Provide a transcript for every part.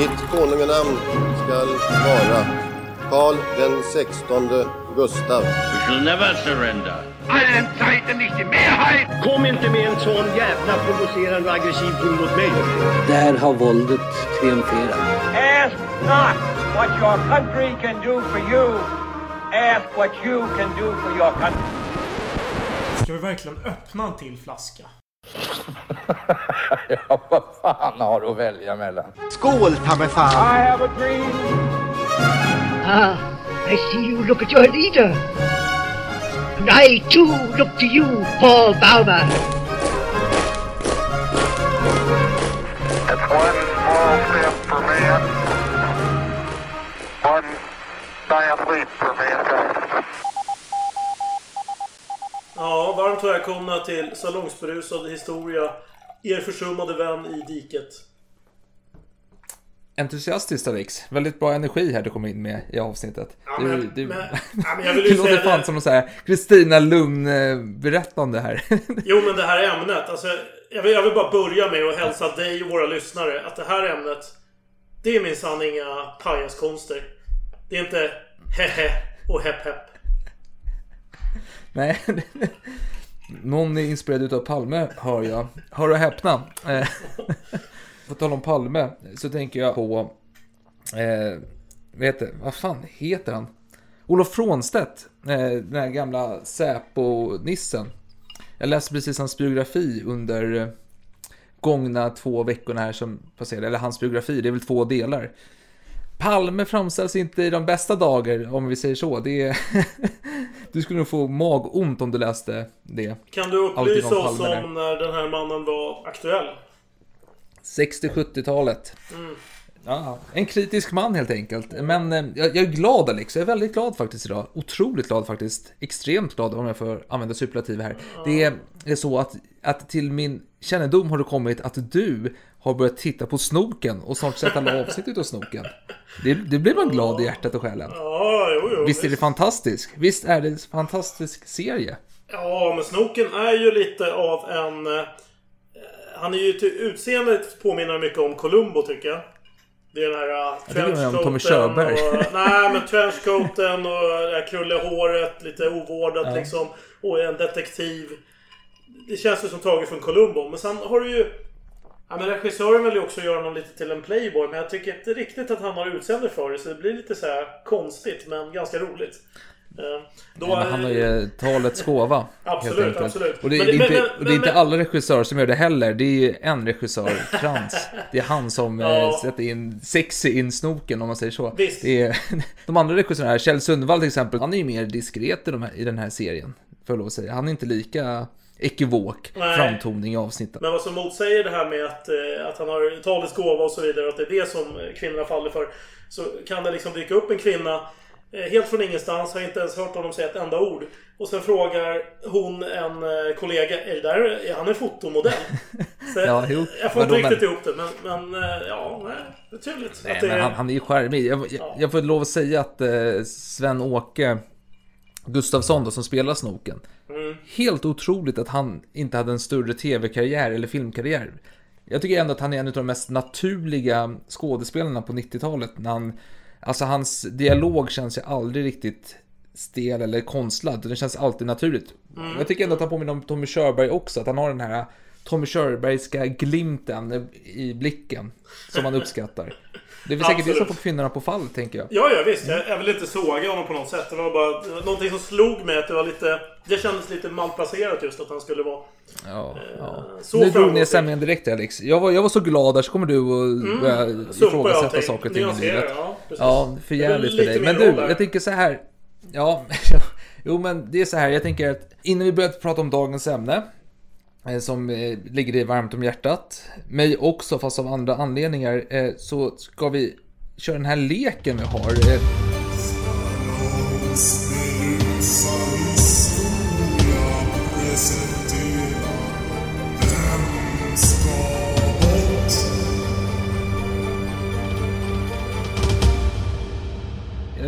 Mitt konunganamn skall vara Karl den sextonde Gustav. We shall never surrender. allen Zeiten nicht die Mehrheit! Kom inte med en sån jävla provocerande och aggressiv ton mot mig. Där har våldet triumferat. Ask not what your country can do for you. Ask what you can do for your country. Ska vi verkligen öppna en till flaska? Ja, vad fan har du att välja mellan? Skål, ta mig fan! I have a dream. Ah, I see you look at your leader. And I too look to you, Paul Bauma. It's one small step for man, one giant leap for mankind. Ja, varmt välkomna till Salongsberusad historia. Er försummade vän i diket. Entusiastiskt Alex. Väldigt bra energi här du kom in med i avsnittet. Ja, du, men- du, men- ja, men jag vill ju det låter fan det- som någon så här Kristina Lugn-berättande här. Jo, men det här ämnet. Alltså, jag, vill, jag vill bara börja med att hälsa dig och våra lyssnare att det här ämnet, det är minsann inga pajaskonster. Det är inte hehe och hepp hepp. Nej. Någon är inspirerad utav Palme, hör jag. Hör och häpna. Eh, på tal om Palme, så tänker jag på... Eh, vad, du, vad fan heter han? Olof Frånstedt. Eh, den här gamla Säpo-nissen. Jag läste precis hans biografi under eh, gångna två veckorna här som passerade. Eller hans biografi, det är väl två delar. Palme framställs inte i de bästa dagar, om vi säger så. Det är... du skulle nog få magont om du läste det. Kan du upplysa oss om när den här mannen var aktuell? 60-70-talet. Mm. Ja, en kritisk man helt enkelt. Men eh, jag, jag är glad Alex, jag är väldigt glad faktiskt idag. Otroligt glad faktiskt. Extremt glad om jag får använda superlativ här. Det är, är så att, att till min kännedom har det kommit att du har börjat titta på Snoken och snart sett alla avsnitt utav Snoken. Det, det blir man glad i hjärtat och själen. Ja, jo, jo. Visst är det fantastiskt? Visst är det en fantastisk serie? Ja, men Snoken är ju lite av en... eh, Han är ju till utseendet påminner mycket om Columbo tycker jag. Det är den här uh, trenchcoaten och... Nej, men trenchcoaten och det här krullehåret, lite ovårdat Ja. liksom. Och en detektiv. Det känns ju som taget från Columbo. Men sen har du ju... Ja, men regissören vill ju också göra honom lite till en playboy. Men jag tycker inte riktigt att han har utseende för det. Så det blir lite så här konstigt, men ganska roligt. Eh, Då Men han har ju talets gåva. Absolut, absolut. Och det, är Men det- inte, men- och det är men- inte men- alla regissörer som gör det heller. Det är ju en regissör, Krantz. Det är han som Ja. eh, sätter in sexy in snoken om man säger så. Visst. Det är, de andra regissörerna, Kjell Sundvall till exempel, han är ju mer diskret i, de här, i den här serien. Får jag lov att säga. Han är inte lika ekivok Nej. framtoning i avsnitten. Men vad som motsäger det här med att, eh, att han har talets gåva och så vidare, och att det är det som kvinnorna faller för. Så kan det liksom dyka upp en kvinna helt från ingenstans, har inte ens hört honom säga ett enda ord. Och sen frågar hon en eh, kollega, är, det där, är han en fotomodell? Så Ja, jo. Jag får inte Vadå, men- riktigt ihop det, men, men eh, ja, nej, det är. Nej, det, men han, han är ju charmig. Jag, jag, jag får lov att säga att eh, Sven-Åke Gustafsson då, som spelar Snoken. Mm. Helt otroligt att han inte hade en större tv-karriär eller filmkarriär. Jag tycker ändå att han är en av de mest naturliga skådespelarna på 90-talet. När han, alltså hans dialog känns ju aldrig riktigt stel eller konstlad. Den känns alltid naturligt. Mm. Jag tycker ändå att han påminner om Tommy Körberg också. Att han har den här Tommy Körbergska glimten i blicken. Som man uppskattar. Det är väl säkert det som får kvinnorna på fall, tänker jag. Ja, ja visst. Jag, jag vill inte såga honom på något sätt. Det var bara någonting som slog mig att det var lite... Det kändes lite malplacerat just att han skulle vara... Ja, ja. så Nu drog ner stämningen direkt Alex. Jag var, jag var så glad där så kommer du och börja Mm. Sumpa ifrågasätta saker och ting i livet. ja, precis. Ja, för jävligt för dig. Men du, jag tänker så här. Ja, jo men det är så här. Jag tänker att innan vi börjar prata om dagens ämne. Eh, som eh, ligger dig varmt om hjärtat. Mig också, fast av andra anledningar. Eh, så ska vi köra den här leken vi har.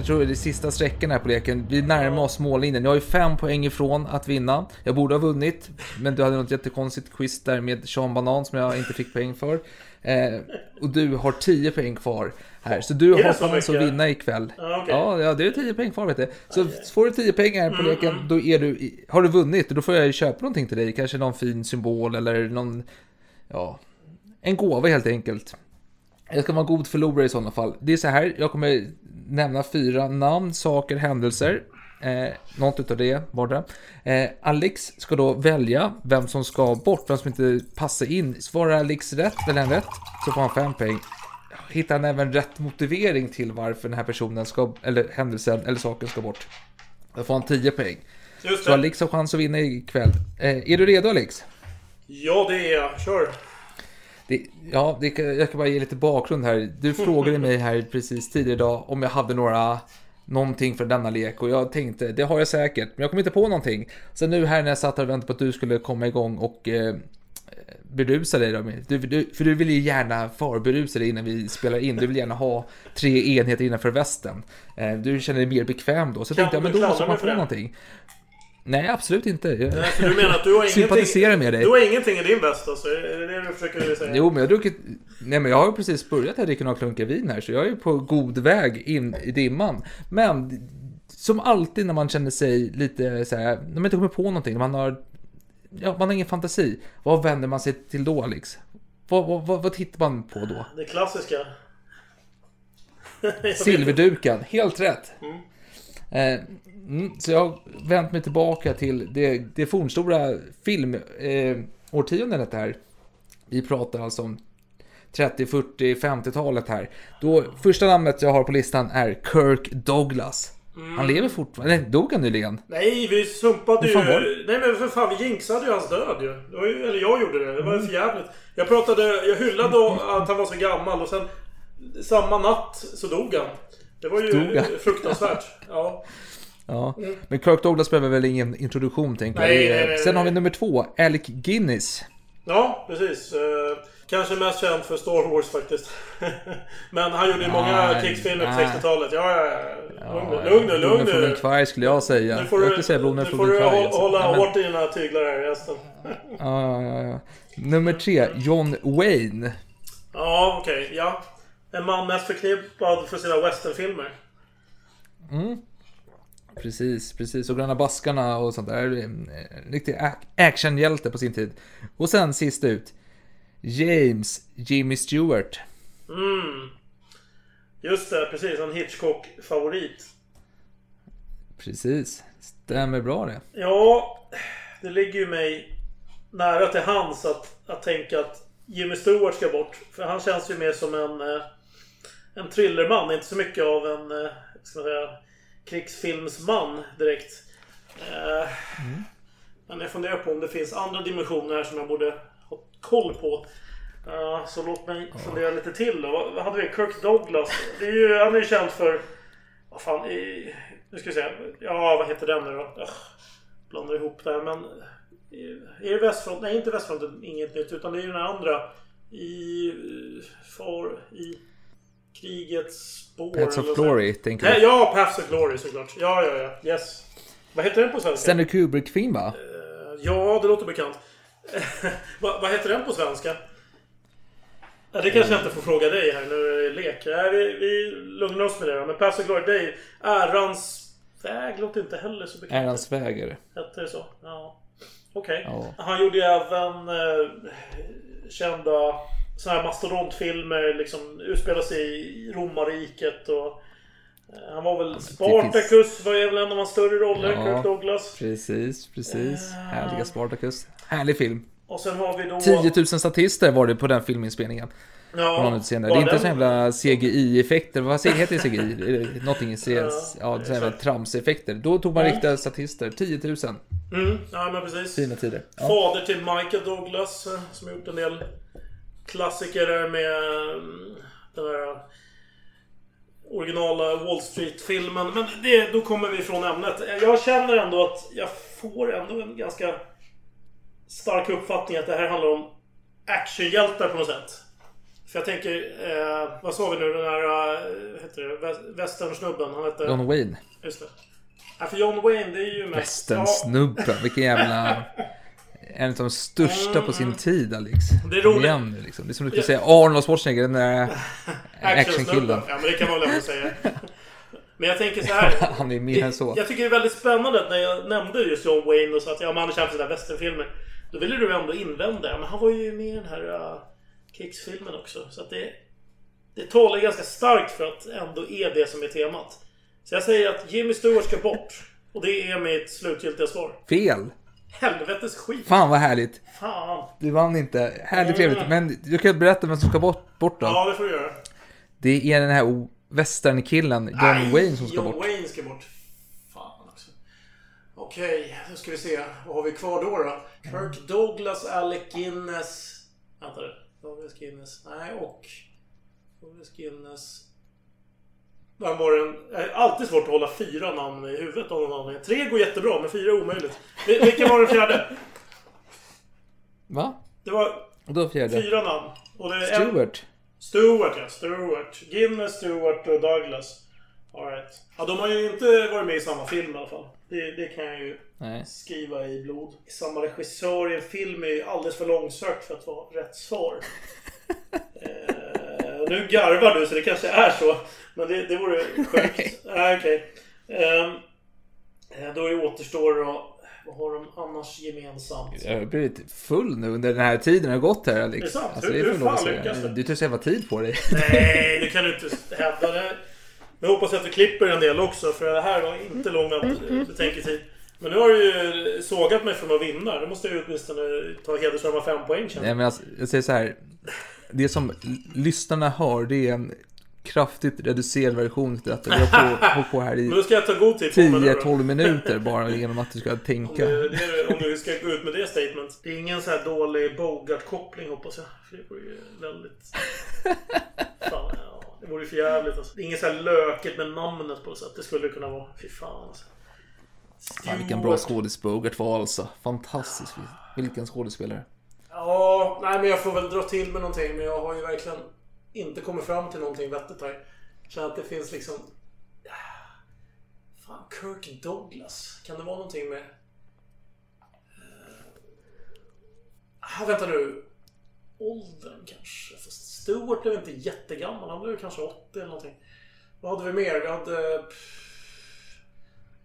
Jag tror det är sista sträckan här på leken. Vi närmar oss mållinjen. Jag är fem poäng ifrån att vinna. Jag borde ha vunnit, men du hade något jättekonstigt quiz där med Sean Banan som jag inte fick poäng för. Eh, och du har 10 poäng kvar här, så du har chans att vinna ikväll. Ja, okej. Ja, ja, det är 10 poäng kvar vet du. Så får du 10 poäng här på leken, då är du, i- har du vunnit. Då får jag ju köpa någonting till dig. Kanske någon fin symbol eller någon, ja, en gåva helt enkelt. Jag ska vara en god förlorare i sådana fall. Det är så här, jag kommer nämna fyra namn, saker, händelser. Eh, något utav det vardera. Eh, Alex ska då välja vem som ska bort, vem som inte passar in. Svarar Alex rätt, väljer han rätt, så får han fem poäng. Hittar han även rätt motivering till varför den här personen ska, eller händelsen eller saken ska bort. Då får han 10 poäng. Just Så det. Alex har chans att vinna ikväll. Eh, är du redo Alex? Ja, det är jag. Kör. Det, ja, det, jag kan bara ge lite bakgrund här. Du frågade mig här precis tidigare idag om jag hade några någonting för denna lek och jag tänkte det har jag säkert, men jag kom inte på någonting. Så nu här när jag satt och väntade på att du skulle komma igång och eh, berusa dig då. Du, du, för du vill ju gärna förberusa dig innan vi spelar in. Du vill gärna ha tre enheter innanför västen. Eh, du känner dig mer bekväm då. Så Kan tänkte jag, men då måste man få någonting. Nej, absolut inte. Jag Nej, för du menar att du har ingenting... sympatiserar med dig. Du har ingenting i din väst alltså? Är det det du försöker säga? Jo, men jag har druckit... Nej, men jag har ju precis börjat här dricka några klunkar vin här, så jag är ju på god väg in i dimman. Men som alltid när man känner sig lite så här, när man inte kommer på någonting, man har... Ja, man har ingen fantasi. Vad vänder man sig till då, Alex? Vad, vad, vad, vad tittar man på då? Det klassiska. Silverduken, helt rätt. Eh, mm, så jag har vänt mig tillbaka till det, det fornstora filmårtiondet eh, här. Vi pratar alltså om 30, 40, 50-talet här. Då, första namnet jag har på listan är Kirk Douglas. Han lever fortfarande, nej, dog han nyligen? Nej, vi sumpade ju... Nej men för fan, vi jinxade ju hans död ju. Ju. Eller jag gjorde det. Det var ju Mm. för jävligt. Jag pratade... Jag hyllade att han var så gammal och sen... Samma natt så dog han. Det var ju han? fruktansvärt. Ja. Ja, men Kirk Douglas behöver väl ingen introduktion tänker Nej, jag. nej, nej, Sen har vi nej. nummer två, Alec Guinness. Ja, precis. Eh, kanske mest känd för Star Wars faktiskt. Men han gjorde ju många Nej, krigsfilmer på nej. 60-talet. Ja, ja, ja. Lugn nu, Ja, lugn nu, en kvarg skulle jag säga. Nu får jag du, skulle säga nu får från du alltså. hålla Nej, men- hårt i dina tyglar här resten. Ja, ja, ja. Nummer tre, John Wayne. Ja, okej. ja. En man mest förknippad för sina westernfilmer. Precis, precis. Och Gröna Baskarna och sånt där. En Riktig ac- actionhjälte på sin tid. Och sen sist ut, James Jimmy Stewart. Mm. Just det, precis. En Hitchcock-favorit. Precis. Stämmer bra det. Ja, det ligger ju mig nära till hands att, att tänka att Jimmy Stewart ska bort. För han känns ju mer som en, eh, en thrillerman. Inte så mycket av en, eh, ska man säga, krigsfilmsman direkt. Eh, Men jag funderar på om det finns andra dimensioner här som jag borde ha koll på. Eh, så låt mig fundera lite till då. Vad, hade vi? Kirk Douglas. Det är ju, han är ju känd för... Vad fan? I, nu ska vi se. Ja, vad heter den nu då? Ugh, blandar ihop där. Men... Är det Västfront? Nej, inte Västfronten. Inget nytt. Utan det är ju den andra. I... Far... I... Krigets spår. Pets of. Glory, tänker Nej, du? Ja, Paths of Glory såklart. Ja, ja, ja. Yes. Vad heter den på svenska? Stanley Kubrick-film va? Ja, det låter bekant. vad, vad heter den på svenska? Ja, det kanske jag inte får fråga dig här nu är det lek. Nej, vi, vi lugnar oss med det då. Men Paths of Glory, det är Ärans väg låter inte heller så bekant. Ärans väger. Hette det så? Ja. Okej. Ja. Han gjorde ju även eh, kända såna här mastodontfilmer. Liksom utspelar sig i romarriket och... eh, Han var väl... Spartacus var ju väl en av hans större roller, Ja. Kirk Douglas. Precis, precis. Eh. Härliga Spartacus. Härlig film. Och sen har vi då... 10 000 statister var det på den filminspelningen. Ja. Det var är inte den- så jävla CGI-effekter. Vad heter det CGI? Någonting i CS, ja, så jävla tramseffekter. Då tog man Ja. riktiga statister. 10 000. Mm, ja men precis. Fina tider. Ja. Fader till Michael Douglas eh, som har gjort en del klassiker där med mm, den här originala Wall Street-filmen. Men det, då kommer vi ifrån ämnet. Jag känner ändå att jag får ändå en ganska stark uppfattning att det här handlar om actionhjältar på något sätt. För jag tänker, eh, vad sa vi nu, den här, eh, heter det, Väs- västernsnubben, han hette... John Wayne. Just det. Ja, för John Wayne, det är ju mest... Ja, Västernsnubben. Vilken jävla... En av de största på sin tid, Alex. Det är roligt. Igen, liksom. Det är som du skulle säga Arnold Schwarzenegger, den där actionkillen. Ja, men det kan man väl ändå säga. Men jag tänker så här. Han är mer än så. Jag tycker det är väldigt spännande att när jag nämnde just John Wayne och sa att ja, men han för sina westernfilmer. Då ville du ändå invända. Ja, men han var ju med i den här uh, krigsfilmen också. Så att det, det talar ganska starkt för att ändå är det som är temat. Så jag säger att Jimmy Stewart ska bort. Och det är mitt slutgiltiga svar. Fel! Helvetes skit. Fan vad härligt. Fan. Du vann inte. Härligt trevligt. Men du kan berätta vem som ska bort, bort då. Ja, det får du göra. Det är den här västernkillen John Nej, Wayne som ska John bort. Wayne ska bort. Fan också. Okej, då ska vi se. Vad har vi kvar då då? Kirk Douglas, Alec Guinness. Vänta nu. Douglas Guinness. Nej, och... Douglas Guinness. Vem var den? Det är alltid svårt att hålla fyra namn i huvudet av någon anledning. Tre går jättebra, men fyra är omöjligt. Vil- Vilken var den fjärde? Va? Det var då fjärde. fyra namn. Och det är en- Stewart. Stewart ja, Stewart. Guinness, Stewart och Douglas. All right. Ja, de har ju inte varit med i samma film i alla fall. Det, det kan jag ju Nej. skriva i blod. Samma regissör i en film är ju alldeles för långsökt för att vara rätt svar. eh, nu garvar du så det kanske är så. Men det, det vore sjukt. Nej, okej. Ehm, eh, då är återstår då... Vad har de annars gemensamt? Jag har blivit full nu under den här tiden har gått här Alex. Det är sant. Alltså, Hur- det hur lov att fan lyckas det? Du tar så jävla tid på dig. Nej, det kan du inte hävda. Det. Men jag hoppas att du klipper en del också för det här var inte lång betänketid. Men nu har du ju sågat mig från att vinna. Då måste jag ju åtminstone ta hedersamma fem poäng känner Nej men alltså, jag säger så här. Det som lyssnarna hör det är en kraftigt reducerad version till detta. Vi har på, hållit på här i då ska jag ta god tid på mig nu då. 10-12 minuter bara genom att du ska Om tänka. du, det är, om du ska gå ut med det statement. Det är ingen så här dålig Bogart-koppling hoppas jag. För det vore ju väldigt... Fan, ja, det vore ju för jävligt alltså. Det är inget så här löket med namnet på så att det skulle kunna vara. Fy fan alltså. Fan, vilken bra skådis Bogart var alltså. Fantastisk. Vilken skådespelare. Ja, nej men jag får väl dra till med någonting. Men jag har ju verkligen inte kommit fram till någonting vettigt här. Känner att det finns liksom... Fan, Kirk Douglas. Kan det vara någonting med... Ah, vänta nu. Åldern kanske. Fast Stewart blev inte jättegammal. Han blev kanske 80 eller någonting. Vad hade vi mer? Vi hade...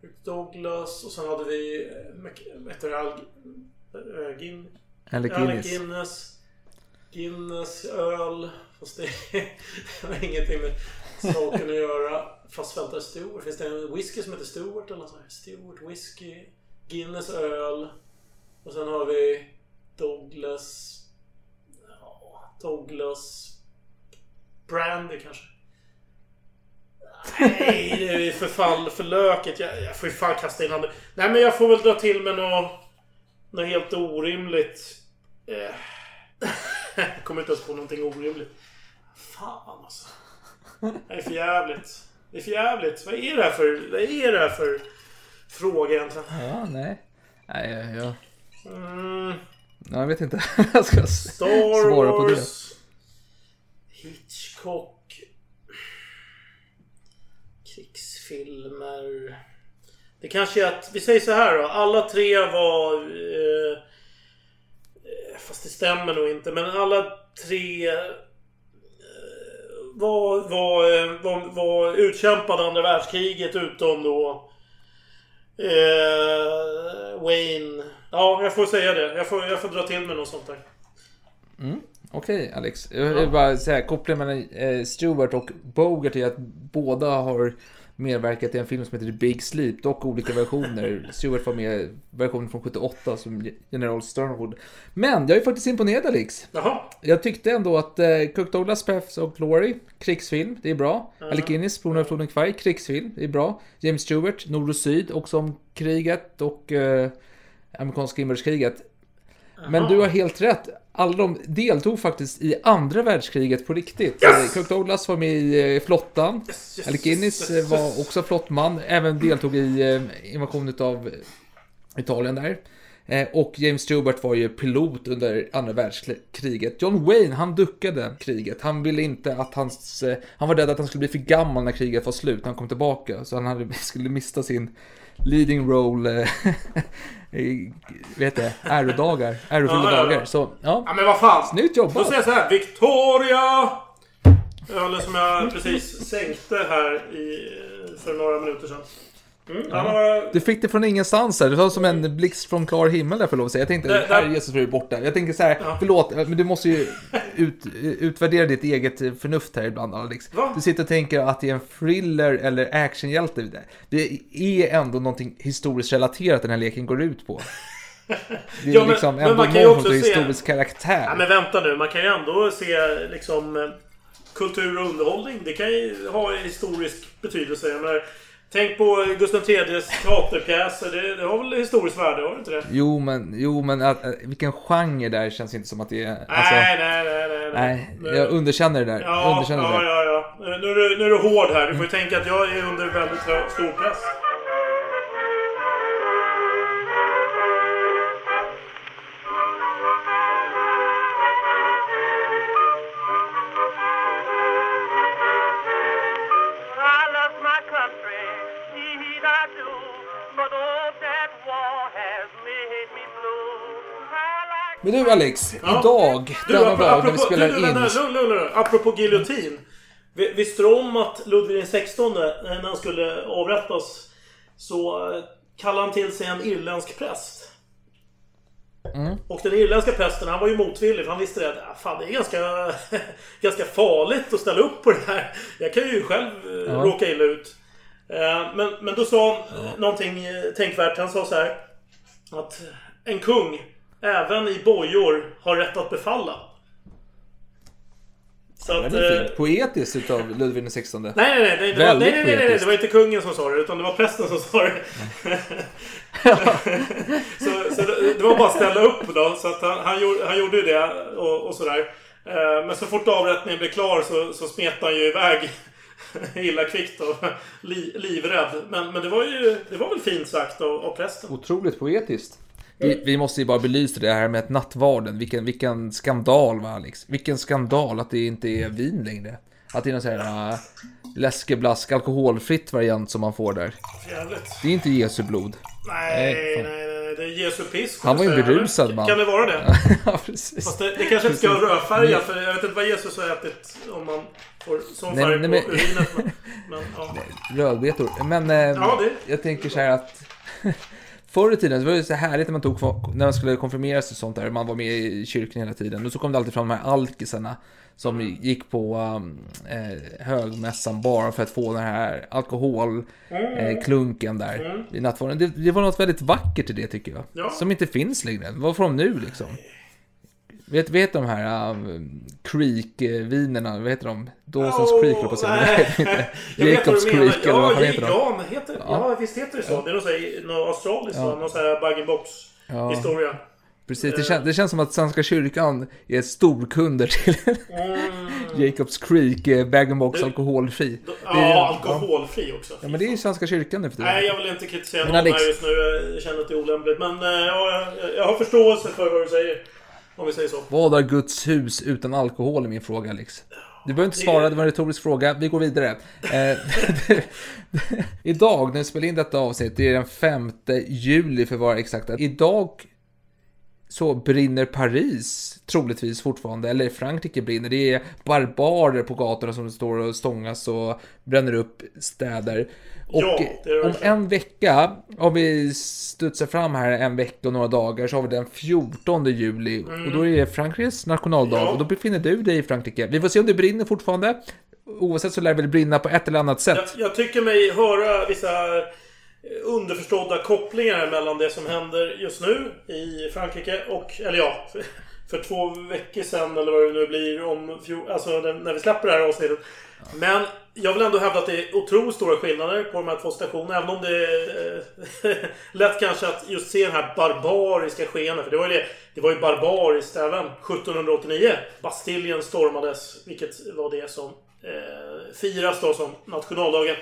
Kirk Douglas och sen hade vi... eh, Vad heter det? Al... Gin... Alec Alec Guinness. Guinness. Guinness öl. Fast det, har ingenting med saken att göra. Fast vänta, Stewart. Finns det en whisky som heter Stewart eller nåt sånt? Stewart whisky. Guinness öl. Och sen har vi Douglas. Ja, Douglas. Brandy kanske. Nej, det är för fall för löket. Jag, jag får ju fan kasta in handen. Nej, men jag får väl dra till med något, något helt orimligt. Eh, jag kommer inte ens på någonting orimligt. Fan alltså. Det är för jävligt. Det är för jävligt. Vad är det här för, vad är det här för fråga egentligen? Ja, nej. Nej, jag, Mm, nej, jag vet inte. jag ska Star svara på det. Hitchcock. Krigsfilmer. Det kanske är att, vi säger så här då. Alla tre var... Eh, eh, fast det stämmer nog inte. Men alla tre eh, var, var, eh, var, var utkämpade andra världskriget utom då eh, Wayne. Ja, jag får säga det. Jag får, jag får dra till med något sånt där. Okej, Alex. Jag vill bara säga, kopplingen mellan eh, Stewart och Bogart är att båda har medverkat i en film som heter The Big Sleep, dock olika versioner. Stewart var med i versionen från 78 som General Sternwood. Men jag är faktiskt imponerad Alex. Jaha. Jag tyckte ändå att eh, Cook Douglas Paths of Glory, krigsfilm, det är bra. Alec Guinness, av floden Kwai, krigsfilm, det är bra. James Stewart, Nord och Syd, också om kriget och eh, amerikanska inbördeskriget. Men du har helt rätt. Alla de deltog faktiskt i andra världskriget på riktigt. Yes! Kirk Douglas var med i eh, flottan. Yes, yes, Alec Guinness yes, eh, yes, var också flottman. Även deltog i eh, invasionen av Italien där. Eh, och James Stewart var ju pilot under andra världskriget. John Wayne, han duckade kriget. Han ville inte att hans... Eh, han var rädd att han skulle bli för gammal när kriget var slut, när han kom tillbaka. Så han hade, skulle mista sin leading role, eh, vet det, ärodagar, ärofulla Ja, dagar. Så, ja. Ja men vad fan! Snyggt Då jobbat! säger jag så här, Victoria! Ölen som jag precis sänkte här i, för några minuter sedan. Mm, har, Du fick det från ingenstans där. Det var som en blixt från klar himmel där för lov att säga. Jag tänkte, Där- här där- Jesus var ju borta. Jag tänker så här, förlåt, men du måste ju ut, utvärdera ditt eget förnuft här ibland Alex. Va? Du sitter och tänker att det är en thriller eller actionhjälte. Det är ändå någonting historiskt relaterat den här leken går ut på. Det är Ja, men- liksom men ändå man kan ju också se- historisk karaktär. ja, men vänta nu, man kan ju ändå se liksom kultur och underhållning. Det kan ju ha en historisk betydelse. Jag menar, tänk på Gustav IIIs teaterpjäser. Det, det har väl historiskt värde, har det inte det? Jo, men, jo, men att, att, vilken genre där känns inte som att det är... Alltså, nej, nej, nej, nej. nej, jag underkänner det där. Ja, underkänner det ja, där. ja, ja. Nu, är du, nu är du hård här. Du får ju tänka att jag är under väldigt stor press. Men du Alex, Ja. idag, Du, denna dag när vi spelar du, in... lugn, lugn, lugn. Apropå giljotin. Vi- Visste du om att Ludvig XVI, när han skulle avrättas, så eh, kallade han till sig en irländsk präst. Mm. Och den irländska prästen, han var ju motvillig. För han visste det att ah, fan, det är ganska, ganska farligt att ställa upp på det här. Jag kan ju själv eh, Ja. råka illa ut. Eh, Men, men då sa han eh, någonting tänkvärt. Han sa så här. Att en kung, även i bojor, har rätt att befalla. Så att... Det är eh, fint. Poetiskt utav Ludvig XVI. Nej, nej, nej, nej, det var, nej, nej, nej, nej, det var inte kungen som sa det, utan det var prästen som sa det. så så det, var bara att ställa upp då, så att han, han, gjorde, han gjorde ju det och, och sådär. Eh, Men så fort avrättningen blev klar så, så smet han ju iväg illa kvickt och li, livrädd. Men, men det var ju det var väl fint sagt av, av prästen. Otroligt poetiskt. Vi, vi måste ju bara belysa det här med att nattvarden, vilken, vilken skandal va Alex? Vilken skandal att det inte är vin längre. Att det är någon sån här uh, läskeblask, alkoholfritt variant som man får där. Jävligt. Det är inte Jesu blod. Nej, Nej, nej, nej, det är Jesu pisk. Han var ju berusad man. Kan det vara det? ja, precis. Fast det, det kanske inte ska vara rödfärgat för jag vet inte vad Jesus har ätit om man får sån Nej, färg nej, på men- urinet. Men, ja. Rödbetor. Men eh, Ja, det- jag tänker så här att Förr i tiden så var det så härligt när man tog, när man skulle konfirmeras och sånt där, man var med i kyrkan hela tiden. Och så kom det alltid fram de här alkisarna som gick på um, eh, högmässan bara för att få den här alkoholklunken eh, klunken där i nattvarden. Det, det var något väldigt vackert i det tycker jag. Ja. Som inte finns längre. Vad får de nu liksom? Vet, vet de här um, Creek-vinerna, vad heter de? Dawson's Åh, Creek, på vet Jacobs. Creek eller vad fan ja, heter de? Ja, men heter, ja. Ja. visst heter det så. Det är något, så här, något australiskt, Ja. någon sån här bag-in-box Ja. historia. Precis, det, kän, det känns som att Svenska kyrkan är storkunder till Jacobs Creek, eh, bag-in-box, alkoholfri. Är- Ja, alkoholfri också. Ja, men det är ju Svenska kyrkan nu för tiden. Nej, jag vill inte kritisera Men någon Alex- här just nu. Jag känner att det är olämpligt. Men eh, ja, jag, jag har förståelse för vad du säger. Om vi säger så. Vad är Guds hus utan alkohol är min fråga Alex. Du behöver inte svara, det var en retorisk fråga. Vi går vidare. Eh, Idag, när vi spelar in detta avsnitt, det är den 5 juli för att vara exakta. Idag så brinner Paris troligtvis fortfarande, eller Frankrike brinner. Det är barbarer på gatorna som står och stångas och bränner upp städer. Och Ja, om en vecka, om vi studsar fram här en vecka och några dagar, så har vi den 14 juli. Och då är det Frankrikes nationaldag. Ja. Och då befinner du dig i Frankrike. Vi får se om det brinner fortfarande. Oavsett så lär det väl brinna på ett eller annat sätt. Jag, jag tycker mig höra vissa eh, underförstådda kopplingar mellan det som händer just nu i Frankrike och, eller ja, för, två veckor sedan eller vad det nu blir om fjol, alltså när vi släpper det här avsnittet. Men jag vill ändå hävda att det är otroligt stora skillnader på de här två stationerna. Även om det är eh, lätt kanske att just se den här barbariska skeendet. För det var ju det. Det var ju barbariskt även 1789. Bastiljen stormades. Vilket var det som eh, firas då som nationaldagen.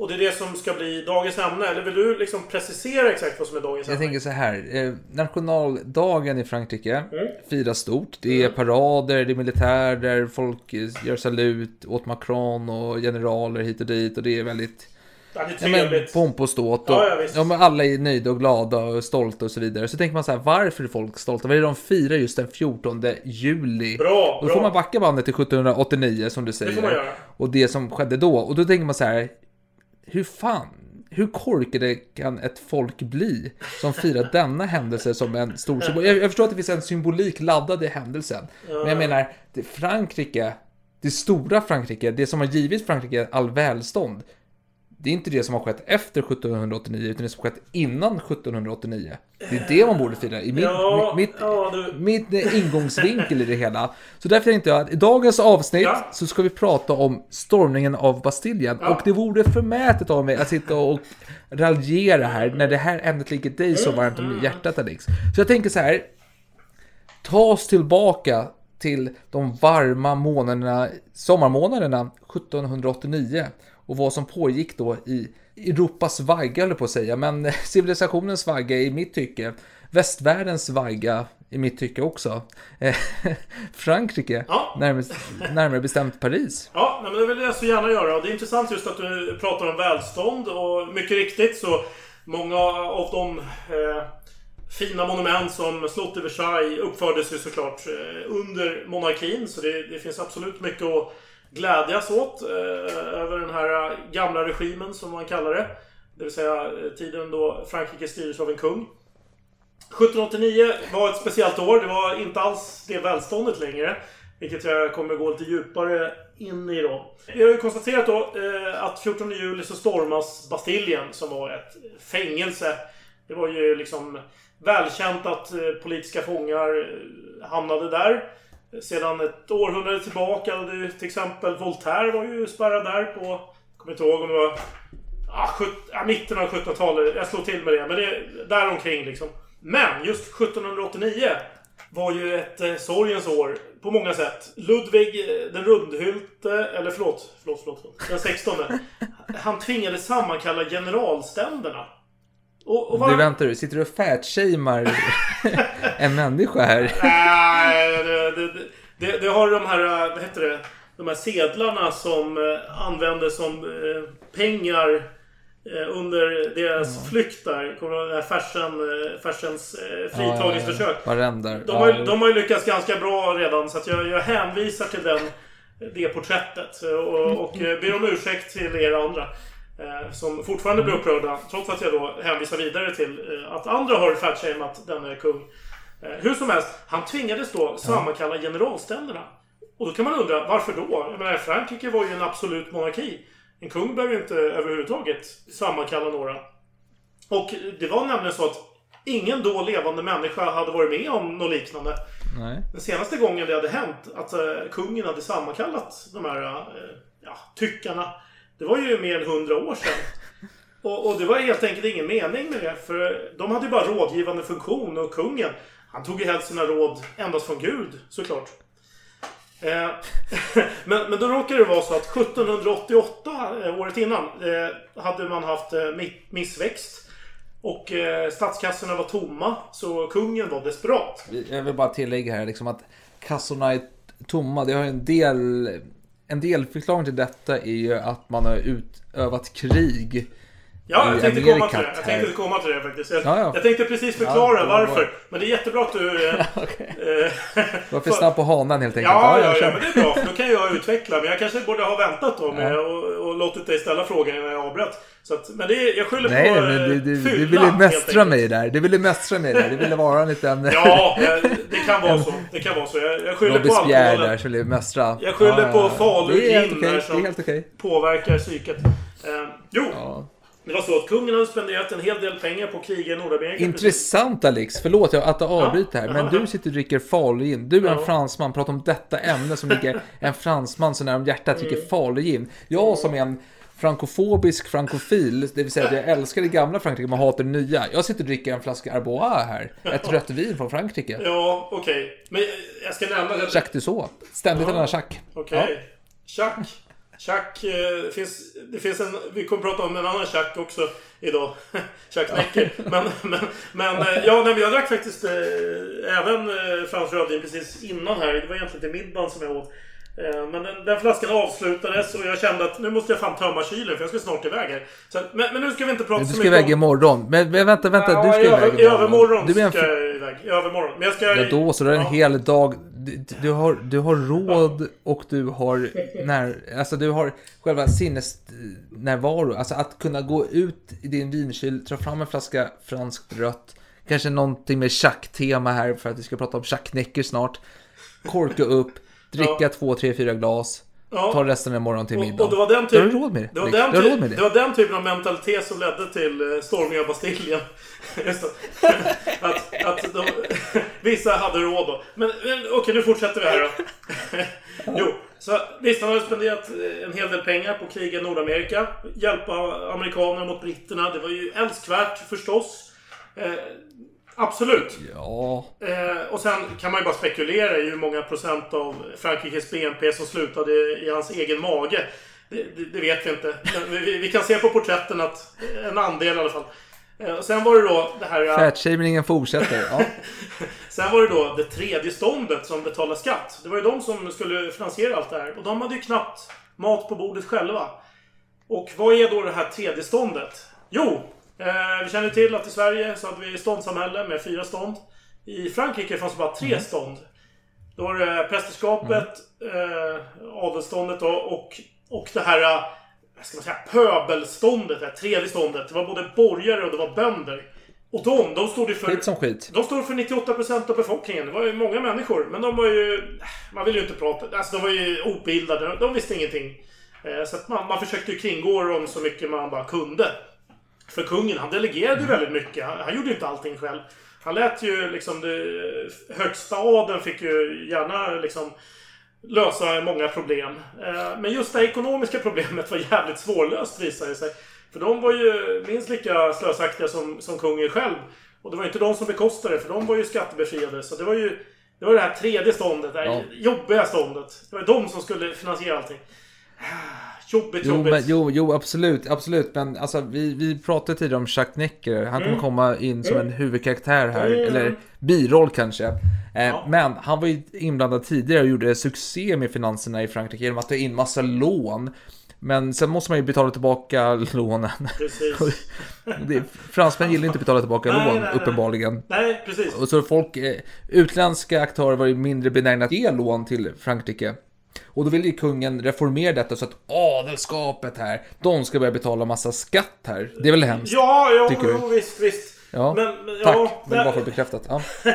Och det är det som ska bli dagens ämne. Eller vill du liksom precisera exakt vad som är dagens Jag ämne? tänker så här. Eh, nationaldagen i Frankrike Mm. firas stort. Det är parader, det är militär där folk gör salut åt Macron och generaler hit och dit. Och det är väldigt Ja, det är ja, men, pomp och ståt. Och, Ja, ja, ja, men alla är nöjda och glada och stolta och så vidare. Så tänker man så här, varför är folk stolta? Vad är det de firar just den 14 juli? Bra, då bra. får man backa bandet till 1789 som du säger. får man göra. Och det som skedde då. Och då tänker man så här, hur fan, hur korkade kan ett folk bli som firar denna händelse som en stor symbol? Jag, jag förstår att det finns en symbolik laddad i händelsen. Men jag menar, det Frankrike, det stora Frankrike, det som har givit Frankrike all välstånd. Det är inte det som har skett efter 1789, utan det som har skett innan 1789. Det är det man borde fira. I min, Ja, mitt, ja, mitt eh, ingångsvinkel i det hela. Så därför tänkte jag att i dagens avsnitt Ja. så ska vi prata om stormningen av Bastiljen. Och det vore förmätet av mig att sitta och raljera här när det här ämnet ligger dig så varmt om hjärtat Alex. Så jag tänker så här. Ta oss tillbaka till de varma månaderna, sommarmånaderna 1789 och vad som pågick då i Europas vagga, höll på att säga, men civilisationens vagga i mitt tycke, västvärldens vagga i mitt tycke också. Eh, Frankrike, Ja. närmare, närmare bestämt Paris. Ja, men det vill jag så gärna göra. Och det är intressant just att du pratar om välstånd och mycket riktigt så många av de eh, fina monument som slott i Versailles uppfördes ju såklart eh, under monarkin. Så det, det finns absolut mycket att glädjas åt eh, över den här eh, gamla regimen som man kallar det. Det vill säga eh, tiden då Frankrike styrdes av en kung. 1789 var ett speciellt år. Det var inte alls det välståndet längre. Vilket jag kommer gå lite djupare in i då. Vi har ju konstaterat då eh, att 14 juli så stormas Bastiljen som var ett fängelse. Det var ju liksom välkänt att eh, politiska fångar hamnade där. Sedan ett århundrade tillbaka hade ju till exempel Voltaire var ju spärrad där på... Jag kommer inte ihåg om det var... Ah, sjut- ah, mitten av 1700-talet. Jag slår till med det. Men det är däromkring liksom. Men just 1789 var ju ett eh, sorgens år på många sätt. Ludvig eh, den rundhylte, eller förlåt, förlåt, förlåt, förlåt. Den 16. Han tvingades sammankalla generalständerna. Och, och Du var... väntar du, sitter du och fatshamear en människa här? Nej, det, det, det, det har de här, eh, vad heter det? De här sedlarna som eh, användes som eh, pengar under deras flykt där. Du Fersen, Fersens fritagningsförsök? Varenda. De har, ju- de har ju lyckats ganska bra redan så att jag, jag hänvisar till den, det porträttet. Och, och ber om ursäkt till er andra. Eh, som fortfarande blir upprörda. Trots att jag då hänvisar vidare till eh, att andra har fatshameat denne kung. Eh, hur som helst, han tvingades då sammankalla generalständerna. Och då kan man undra, varför då? Jag menar, Frankrike var ju en absolut monarki. En kung behöver ju inte överhuvudtaget sammankalla några. Och det var nämligen så att ingen då levande människa hade varit med om något liknande. Nej. Den senaste gången det hade hänt att kungen hade sammankallat de här ja, tyckarna. Det var ju mer än hundra år sedan. Och, och det var helt enkelt ingen mening med det. För de hade ju bara rådgivande funktion och kungen, han tog ju helst sina råd endast från Gud, såklart. Eh, men, men då råkade det vara så att 1788, eh, året innan, eh, hade man haft eh, missväxt. Och eh, statskassorna var tomma, så kungen var desperat. Jag vill bara tillägga här liksom att kassorna är tomma. Det har ju en del... En delförklaring till detta är ju att man har utövat krig Ja, jag tänkte komma till det. Jag tänkte komma till det faktiskt. Jag, Ja, ja. jag tänkte precis förklara Ja, var varför. Men det är jättebra att du... Eh, eh, Varför snabb på hanan helt enkelt? Ja, ja, ja, men det är bra. För då kan jag utveckla. Men jag kanske borde ha väntat då med och, och låtit dig ställa frågan innan jag avbröt. Så att, men det är, jag skyller Nej, på men eh, du, du, fylla, du ville mästra mig där. Du ville mästra mig där. Du ville vara en liten... Ja, eh, det kan vara så. Det kan vara så. Jag, jag skyller på Robespierre där alkoholen. som ville mästra. Jag skyller på Falu Det är helt gin okej. där Det är som helt okej. påverkar psyket. Eh, jo, Ja. Det var så att kungen hade spenderat en hel del pengar på krig i Nordamerika. Intressant Alex, förlåt jag- att jag avbryter här, men Ja. du sitter och dricker Falugin. Du är en Ja. fransman, pratar om detta ämne som ligger en fransman så nära om hjärtat, dricker Mm. Falugin. Jag som är en frankofobisk frankofil, det vill säga att jag älskar det gamla Frankrike men hatar det nya. Jag sitter och dricker en flaska Arbois här, ett rött vin från Frankrike. Ja, okej. Men jag ska nämna det. Jacques Dussault, ständigt denna Jacques. Okej. Chuck. Chuck, det finns, det finns en... Vi kommer prata om en annan Chuck också idag. Chuck Necker. Men, men, men eh, ja, nej, men jag drack faktiskt eh, även eh, fransk rödvin precis innan här. Det var egentligen till middagen som jag åt. Eh, Men den, den flaskan avslutades och jag kände att nu måste jag fan tömma kylen för jag ska snart iväg här. Så, men, men nu ska vi inte prata Du så ska mycket iväg imorgon. Men, men vänta, vänta. Ja, Du ska över- iväg I övermorgon Du menar ska jag iväg. I övermorgon. Men jag ska... Ja, då så. Är det en Ja. hel dag. Du, du, har, du har råd och du har när, alltså du har själva sinnesnärvaro. Alltså att kunna gå ut i din vinkyl, ta fram en flaska franskt rött. Kanske någonting med Jack-tema här för att vi ska prata om Jack snart. Korka upp, dricka Ja. två, tre, fyra glas. Ja. Ta resten imorgon till middag. Och, och det var den Du har typen... råd med det. Det var, den typ, råd med det. det var den typen av mentalitet som ledde till eh, stormningen av Bastiljen. Att, att de, vissa hade råd då. Men, men okej, nu fortsätter vi här då. jo, så han har spenderat eh, en hel del pengar på krig i Nordamerika. Hjälpa amerikanerna mot britterna. Det var ju älskvärt förstås. Eh, absolut. Ja, Eh, och sen kan man ju bara spekulera i hur många procent av Frankrikes BNP som slutade i hans egen mage. Det, det, det vet vi inte. Men vi, vi kan se på porträtten att en andel i alla fall. Eh, och sen var det då det här... fatshamingen fortsätter. Ja. Sen var det då det tredje ståndet som betalade skatt. Det var ju de som skulle finansiera allt det här. Och de hade ju knappt mat på bordet själva. Och vad är då det här tredje ståndet? Jo, eh, vi känner till att i Sverige så hade vi ståndssamhälle med fyra stånd. I Frankrike fanns det bara tre stånd. Då var det prästerskapet, eh, adelsståndet och, och det här, eh, vad ska man säga, pöbelståndet, det här tredje ståndet. Det var både borgare och det var bönder. Och de, de stod ju för... Skit som skit. De stod för 98% av befolkningen. Det var ju många människor. Men de var ju... Man vill ju inte prata. Alltså de var ju obildade. De visste ingenting. Eh, Så att man, man försökte ju kringgå dem så mycket man bara kunde. För kungen, han delegerade ju väldigt mycket. Han, han gjorde ju inte allting själv. Han lät ju liksom det, högsta adeln fick ju gärna liksom lösa många problem. Eh, Men just det ekonomiska problemet var jävligt svårlöst visade det sig. För de var ju minst lika slösaktiga som, som kungen själv. Och det var ju inte de som bekostade det, för de var ju skattebefriade. Så det var ju det, var det här tredje ståndet, det här Ja. jobbiga ståndet. Det var de som skulle finansiera allting. Jobbigt, Jo, jobbigt. men, jo, jo, absolut, absolut. Men alltså, vi, vi pratade tidigare om Chuck Necker. Han kommer Mm. komma in som en huvudkaraktär här. Mm. Eller biroll kanske. Eh, Ja. Men han var ju inblandad tidigare och gjorde succé med finanserna i Frankrike genom att ta in massa lån. Men sen måste man ju betala tillbaka lånen. Precis. Fransmän gillar inte att betala tillbaka Nej, lån, nej. uppenbarligen. Nej, precis. Och så folk, eh, utländska aktörer var ju mindre benägna att ge lån till Frankrike. Och då ville ju kungen reformera detta så att adelskapet här, de ska börja betala massa skatt här. Det är väl hemskt? Ja, ja, jo, visst, visst. Ja, Men, men, tack. ja, Vill bara det bekräftat. Ja.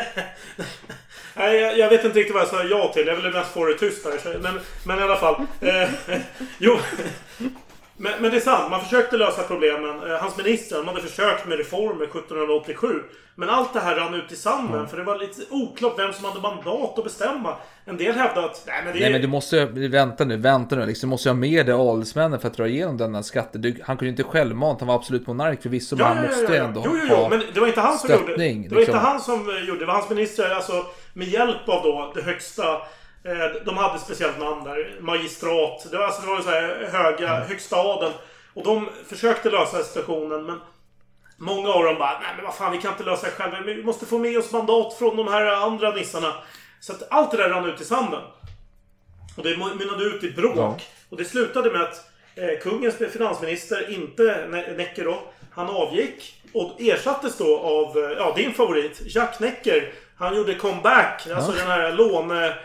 Nej, jag, jag vet inte riktigt vad jag sa ja till. Jag ville mest få det tyst här. Men, men i alla fall. Eh, jo. Men, men det är sant. Man försökte lösa problemen. Eh, hans ministrar de hade försökt med reformer 1787. Men allt det här rann ut i sanden. För det var lite oklart vem som hade mandat att bestämma. En del hävdade att... Nej, men det är Nej men du måste vänta nu, vänta nu. Liksom, du måste ha med dig adelsmännen för att dra igenom denna skatt. Du, han kunde ju inte självmant, han var absolut monark förvisso, men han måste ju ändå jo, jo, jo, ha men det var inte han som gjorde stöttning. det. var inte liksom. han som eh, gjorde det. var hans ministrar, alltså med hjälp av då det högsta eh, de hade ett speciellt namn där. Magistrat. Det var, alltså, det var så här höga, Mm. högsta adeln. Och de försökte lösa situationen men Många av dem bara, nej men vad fan vi kan inte lösa det själva. Vi måste få med oss mandat från de här andra nissarna. Så att allt det där rann ut i sanden. Och det mynnade ut i bråk. Ja. Och det slutade med att eh, kungens finansminister, inte Ne- Necker då, han avgick. Och ersattes då av, eh, ja din favorit, Jack Necker. Han gjorde comeback, alltså den här låne...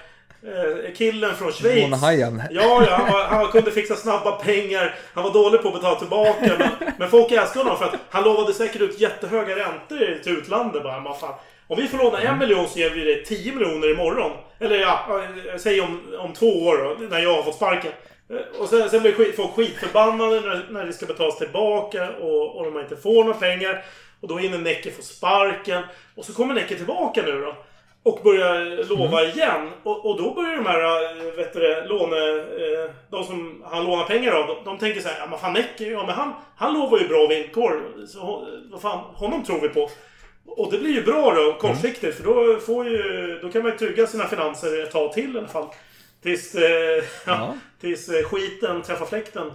Eh, killen från Schweiz. Lånehajen. Ja, ja han, var, han kunde fixa snabba pengar. Han var dålig på att betala tillbaka. Men, men folk älskade honom för att han lovade säkert ut jättehöga räntor till utlandet. Bara, vad fan. Om vi får låna en miljon så ger vi dig 10 miljoner imorgon. Eller ja, eh, säg om, om två år när jag har fått sparken. Eh, Och sen, sen blir skit, folk skitförbannade när, när det ska betalas tillbaka och, och de inte får några pengar. Och då hinner Necker få sparken. Och så kommer Necker tillbaka nu då. Och börjar lova igen. Och, och då börjar de här, äh, vet du det, låne... Eh, de som han lånar pengar av, de, de tänker så här, ja men fan Necker, ja men han, han lovar ju bra villkor. Så vad fan, honom tror vi på. Och det blir ju bra då, kortsiktigt. För då, får ju, då kan man ju trygga sina finanser ett tag till i alla fall. Tills, eh, ja. tills eh, skiten träffar fläkten.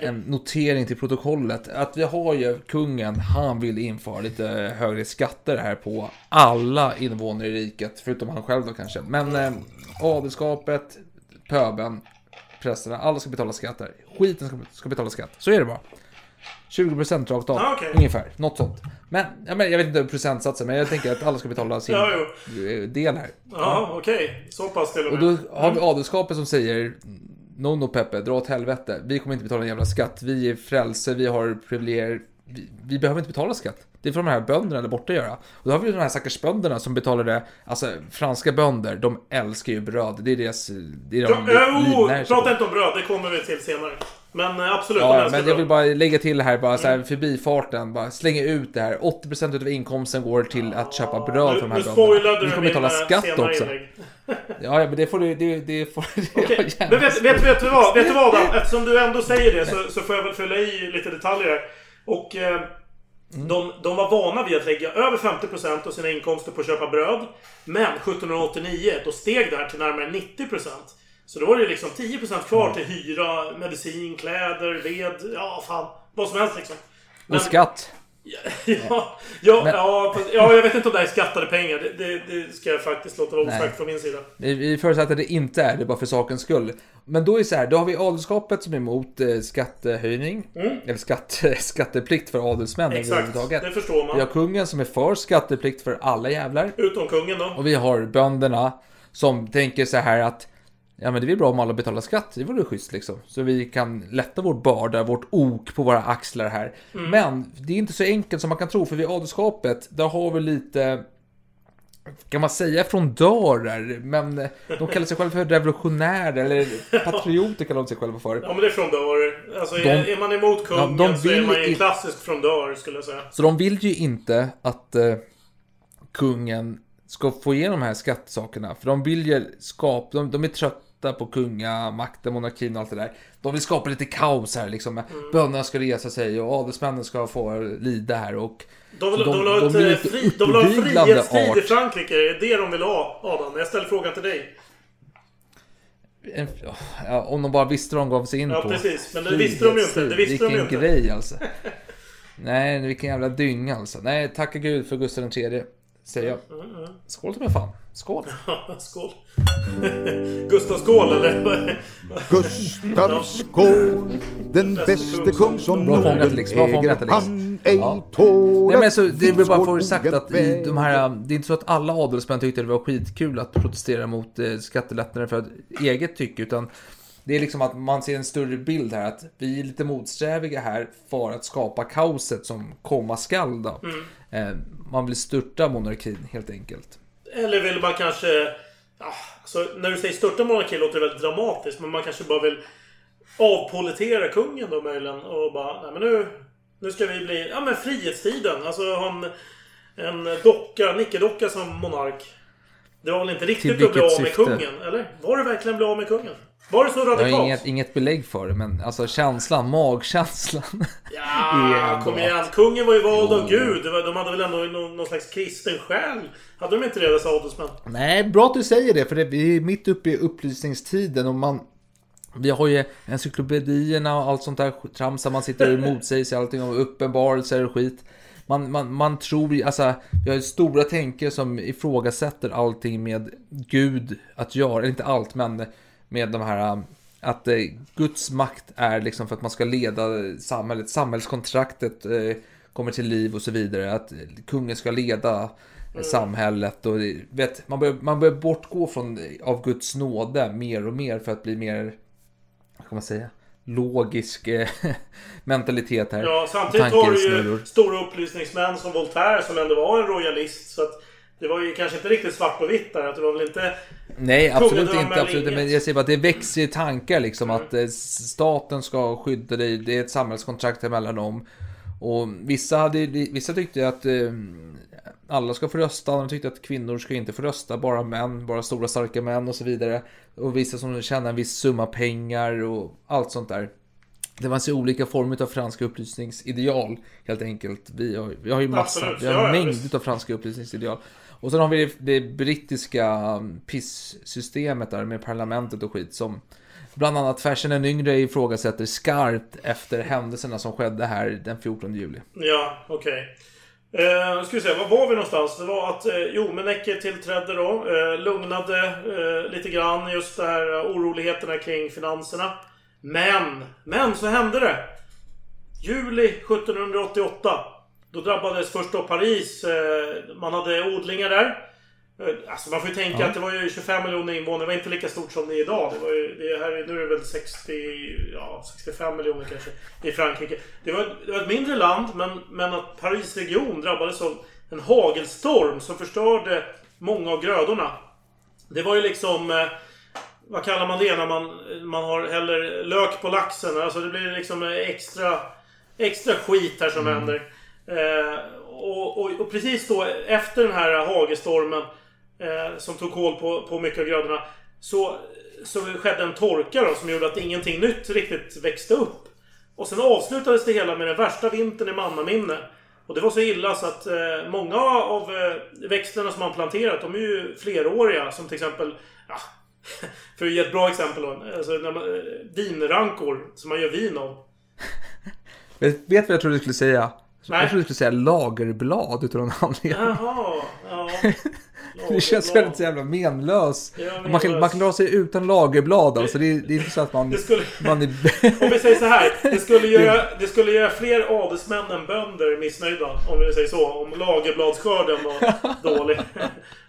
En notering till protokollet. Att vi har ju kungen, han vill införa lite högre skatter här på alla invånare i riket. Förutom han själv då kanske. Men eh, adelskapet, pöben, prästerna, alla ska betala skatt här. Skiten ska, ska betala skatt. Så är det bara. 20% rakt av, Ah, okej. ungefär. Något sånt. Men, ja, men jag vet inte procentsatsen, men jag tänker att alla ska betala sin Ja, eh, del här. Ja, okej. Så pass till och Och med. då har vi adelskapet som säger No no Peppe, dra åt helvete. Vi kommer inte betala en jävla skatt. Vi är frälse, vi har privilegier. Vi, vi behöver inte betala skatt. Det får de här bönderna där borta göra. Och då har vi de här stackars bönderna som betalar det. Alltså franska bönder, de älskar ju bröd. Det är deras... Det är de sig på. prata inte om bröd, det kommer vi till senare. Men eh, absolut, Ja, men jag bröd. vill bara lägga till här, bara så här förbifarten, bara slänga ut det här. 80% av inkomsten går till att köpa bröd för de här bönderna. du kommer betala eh, skatt också. Ja, ja, men det får du, det, det får du gärna Men vet, vet, vet, du vad, vet du vad Dan? Eftersom du ändå säger det så, så får jag väl fylla i lite detaljer. Och eh, Mm. de, de var vana vid att lägga över 50% av sina inkomster på att köpa bröd. Men 1789, då steg det här till närmare 90%. Så då var det liksom 10% kvar Mm. till hyra, medicin, kläder, ved, ja fan. Vad som helst liksom. Men- Och skatt. Ja, ja, Men- ja, ja, jag vet inte om det här är skattade pengar. Det, det, det ska jag faktiskt låta vara osagt från min sida. Vi, förutsätter att det inte är det bara för sakens skull. Men då är det så här, då har vi adelskapet som är emot eh, skattehöjning. Eller skatt, skatteplikt för adelsmän Mm. Exakt, överhuvudtaget. det förstår man. Vi har kungen som är för skatteplikt för alla jävlar. Utom kungen då. Och vi har bönderna som tänker så här att Ja men det är väl bra om alla betalar skatt, det vore schysst liksom. Så vi kan lätta vår börda, vårt ok på våra axlar här. Mm. Men det är inte så enkelt som man kan tro, för vid adelskapet, där har vi lite kan man säga från dörrar, men de kallar sig själva för revolutionärer eller patrioter kallar de sig själva för. Ja men det är frondör. Alltså De- är, man emot kungen Ja, så är man ju en klassisk frondör skulle jag säga. Så de vill ju inte att eh, kungen ska få igenom de här skattsakerna. För de vill ju skapa, de, de är trötta på kungamakten, monarkin och allt det där. De vill skapa lite kaos här liksom. Mm. Bönderna ska resa sig och adelsmännen ska få lida här och... De vill, så de, vill ha ett, fri, de vill ha frihetstid i art. Frankrike. Det är det de vill ha, Adam. Jag ställer frågan till dig. En- Ja, om de bara visste vad de gav sig in Ja, på. precis. Men det visste de ju inte. Det visste de ju Vilken inte. grej alltså. Nej, vilken jävla dynga alltså. Nej, tacka gud för Gustav III. Säger jag. Mm, Skål till mig fan. Skål. Skål. Gustav Skål eller? Gustav Skål, den bäste kung som Bra fångat, Norden Alex. Bra fångat, äger, han ej Ja. Nej men så, det vill bara skål få sagt att i de här, det är inte så att alla adelsmän tyckte det var skitkul att protestera mot eh, skattelättnader för eget tycke, utan det är liksom att man ser en större bild här, att vi är lite motsträviga här för att skapa kaoset som komma skall då. Mm. Eh, man vill störta monarkin helt enkelt. Eller vill man kanske... Alltså, när du säger störta monarki låter det väldigt dramatiskt. Men man kanske bara vill avpolitera kungen då möjligen. Och bara, nej men nu... Nu ska vi bli... Ja men frihetstiden. Alltså ha en, en docka, nickedocka som monark. Det var väl inte riktigt att bli av med syfte? kungen? Eller? Var det verkligen bli av med kungen? Var det så Jag radikalt? har inget, inget belägg för det, men alltså känslan, magkänslan. Ja, är kom igen. Kungen var ju vald av Jo. Gud. De hade väl ändå någon, någon slags kristen själ? Hade de inte det, dessa adelsmän? Nej, bra att du säger det, för det, vi är mitt uppe i upplysningstiden och man... Vi har ju encyklopedierna och allt sånt där trams man sitter och motsäger sig allting om uppenbarelser och skit. Man, man, man tror ju, alltså, vi har ju stora tänkare som ifrågasätter allting med Gud att göra, eller inte allt, men med de här att eh, Guds makt är liksom för att man ska leda samhället, samhällskontraktet eh, kommer till liv och så vidare, att eh, kungen ska leda Mm. samhället och vet, man börjar, man börjar bortgå från av Guds nåde mer och mer för att bli mer, vad kan man säga, logisk eh, mentalitet här. Ja, samtidigt har du ju stora upplysningsmän som Voltaire som ändå var en royalist. Så att det var ju kanske inte riktigt svart och vitt där. Att det var väl inte... Nej, absolut inte. Absolut, inget. men jag säger bara att det växer i tankar liksom att eh, staten ska skydda dig. Det är ett samhällskontrakt emellan dem. Och vissa, hade, vissa tyckte att eh, alla ska få rösta, andra tyckte att kvinnor ska inte få rösta, bara män, bara stora starka män och så vidare. Och vissa som tjänar en viss summa pengar och allt sånt där. Det fanns ju olika former av franska upplysningsideal helt enkelt. Vi har, vi har ju massa, Absolut, vi har en ja, mängd av franska upplysningsideal. Och sen har vi det, det brittiska um, PIS-systemet där med parlamentet och skit som bland annat Fersen den yngre ifrågasätter skarpt efter händelserna som skedde här den 14 juli. Ja, okej. Eh, ska vi se, var var vi någonstans? Det var att, eh, Jomenecke tillträdde då. Eh, lugnade eh, lite grann just det här eh, oroligheterna kring finanserna. Men, men så hände det. Juli 1788. Då drabbades först då Paris. Eh, man hade odlingar där. Eh, Alltså man får ju tänka Ja. att det var ju 25 miljoner invånare. Det var inte lika stort som det är idag. Det var ju, det här, är- nu är det väl 60, ja, 65 miljoner kanske i Frankrike. Det var, det var ett mindre land men, men att Paris region drabbades av en hagelstorm som förstörde många av grödorna. Det var ju liksom... Eh, vad kallar man det när man, man har häller lök på laxen? Alltså det blir liksom extra, extra skit här som händer. Eh, och, och, och precis då efter den här hagelstormen eh, som tog koll på, på mycket av grödorna så, så skedde en torka då som gjorde att ingenting nytt riktigt växte upp. Och sen avslutades det hela med den värsta vintern i mannaminne. Och det var så illa så att eh, många av eh, växterna som man planterat, de är ju fleråriga. Som till exempel, ja, för att ge ett bra exempel då. Alltså, när man, eh, vinrankor som man gör vin av. Vet, vet vad jag trodde du skulle säga? Nej. Jag trodde du skulle säga lagerblad utav någon anledning. Jaha, ja. Det känns väldigt jävla menlös. Ja, man, kan, menlös. man kan klara sig utan lagerblad alltså. Det, det är inte så att man... Skulle- man är, Om vi säger så här. Det skulle göra, det skulle göra fler adelsmän än bönder missnöjda. Om vi säger så. Om lagerbladsskörden var dålig.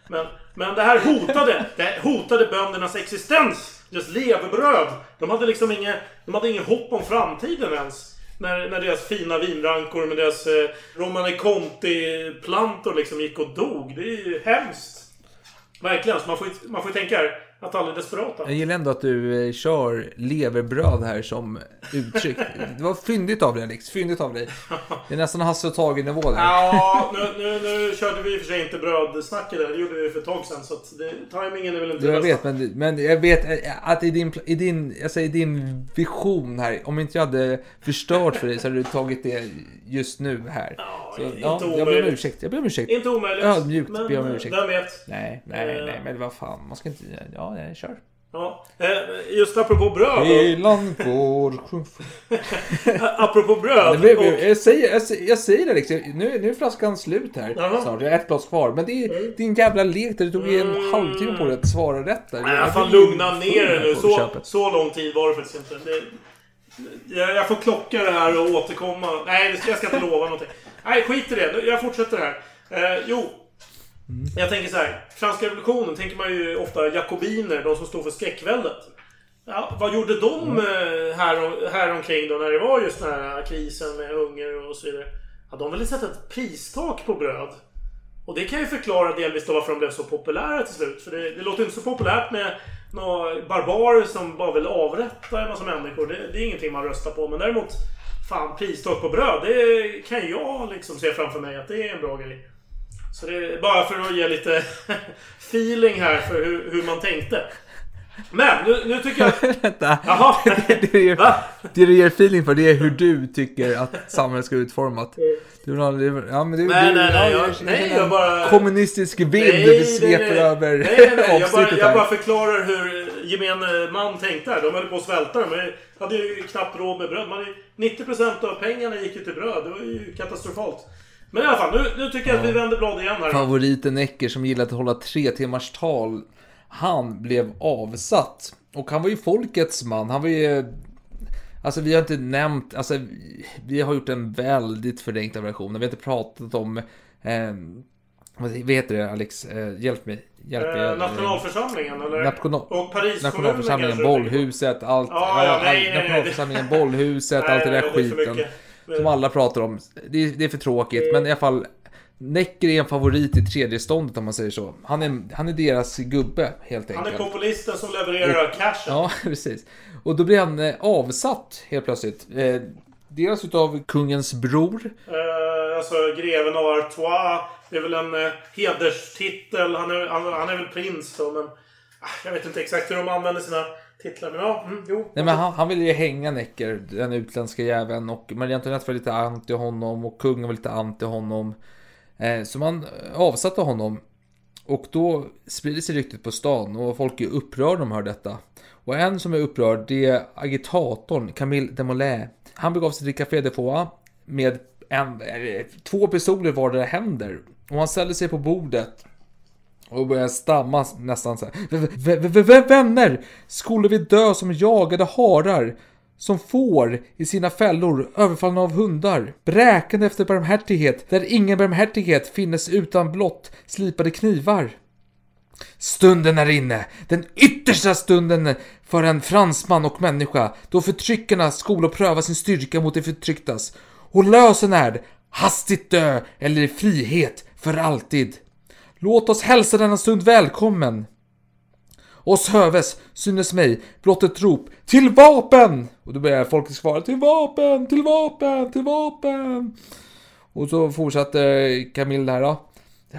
Men, men det här hotade. Det här hotade böndernas existens. Deras levebröd. De hade liksom inget, de hade ingen hopp om framtiden ens. När, när deras fina vinrankor med deras eh, Romani Conti-plantor liksom gick och dog. Det är ju hemskt. Verkligen. Så man får ju man får ju tänka här att alla är desperata. jag gillar ändå att du eh, kör leverbröd här som uttryck. Det var fyndigt av dig Alex. Fyndigt av dig. Det är nästan Hasse och Tage-nivå där. Ja, nu, nu, nu körde vi i och för sig inte brödsnacket där. Det gjorde vi för ett tag sedan. Så att det, timingen är väl inte Du, jag det vet, men, men jag vet eh, att i din, i din, jag säger din vision här, om inte jag hade förstört för dig så hade du tagit det just nu här. Så, inte ja, jag ber om omöjligt. ursäkt, jag ber om ursäkt. Inte omöjligt. Ödmjukt men ber jag om ursäkt. Vem vet? Nej, nej, Eh. nej, men vad fan, man ska inte, ja, nej, kör. Ja, eh, just apropå bröd. Helan går... apropå bröd. Det blev, och- jag, säger, jag, säger, jag säger det liksom, nu, nu är flaskan slut här snart. Jag har ett glas kvar. Men det är din jävla lek där du tog en halvtimme på dig att svara rätt där. Mm. Nej, Jag fan lugna ner dig nu. Så, så lång tid var det faktiskt inte. Det, jag, jag får klocka det här och återkomma. Nej, det ska- jag ska inte lova någonting. Nej, skit i det. Jag fortsätter här. Eh, jo. Jag tänker så här. Franska revolutionen tänker man ju ofta jakobiner, de som stod för skräckväldet. Ja, vad gjorde de eh, här, här omkring då när det var just den här krisen med hunger och så vidare? Ja, de ville sätta ett pristak på bröd. Och det kan ju förklara delvis då varför de blev så populära till slut. För det, det låter inte så populärt med några barbarer som bara vill avrätta en massa människor. Det, det är ingenting man röstar på. Men däremot, fan pristak på bröd. Det kan jag liksom se framför mig att det är en bra grej. Så det är bara för att ge lite feeling här för hur, hur man tänkte. Men nu, nu tycker jag... Vänta. Jaha. det, du ger, det du ger feeling för det är hur du tycker att samhället ska vara utformat. Du vill ha, ja, men du, Nej, du, nej, nej, ja, jag- nej, jag bara- Kommunistisk Nej, du sveper nej. över Nej, nej, nej. Jag bara, jag bara förklarar hur gemene man tänkte här. De höll på att svälta. De hade ju knappt råd med bröd. Man, är- 90% av pengarna gick ju till bröd. Det var ju katastrofalt. Men i alla fall, nu, nu tycker jag att vi vänder blad igen här. Favoriten Necker som gillade att hålla tre timmars tal. Han blev avsatt. Och han var ju folkets man. Han var ju... Alltså vi har inte nämnt, alltså vi- har gjort en väldigt förenklad version. Vi har inte pratat om, eh, vad heter det Alex? Eh, hjälp mig. Hjälp mig. Eh, nationalförsamlingen eller? National- och Paris Nationalförsamlingen, bollhuset, allt. Ja, ja, nej, nej, nationalförsamlingen, bollhuset, allt det där skiten. Som alla pratar om. Det är, det är för tråkigt, men i alla fall. Necker är en favorit i tredje ståndet om man säger så. Han är, han är deras gubbe helt Han enkelt. är populisten som levererar cashen. Ja, precis. Och då blir han eh, avsatt helt plötsligt. Eh, dels utav kungens bror. Eh, alltså greven av Artois. Det är väl en eh, hederstitel. Han är, han, han är väl prins då, men... ah, Jag vet inte exakt hur de använder sina titlar, men ja, mm, jo. Nej men han, han ville ju hänga Necker, den utländska jäveln. Och Marie Antoinette var lite anti honom och kungen var lite anti honom. Eh, så man avsatte honom. Och då sprider sig ryktet på stan och folk är upprörda när de hör detta. Och en som är upprörd det är agitatorn Camille Desmoulins. Han begav sig till Café de Foix med en, eh, två pistoler var vardera händer. Och han ställer sig på bordet och börjar stamma nästan så här. V-v-vänner! Skulle vi dö som jagade harar? Som får i sina fällor, överfallna av hundar. Bräkande efter barmhärtighet, där ingen barmhärtighet finnes utan blott slipade knivar. Stunden är inne, den yttersta stunden för en fransman och människa, då förtryckarna skola pröva sin styrka mot de förtrycktas. Och lösen är hastigt dö eller i frihet för alltid. Låt oss hälsa denna stund välkommen. Oss höves, synes mig, blott ett rop till vapen! Och då börjar folket svara till vapen, till vapen, till vapen. Och så fortsätter Camille här då.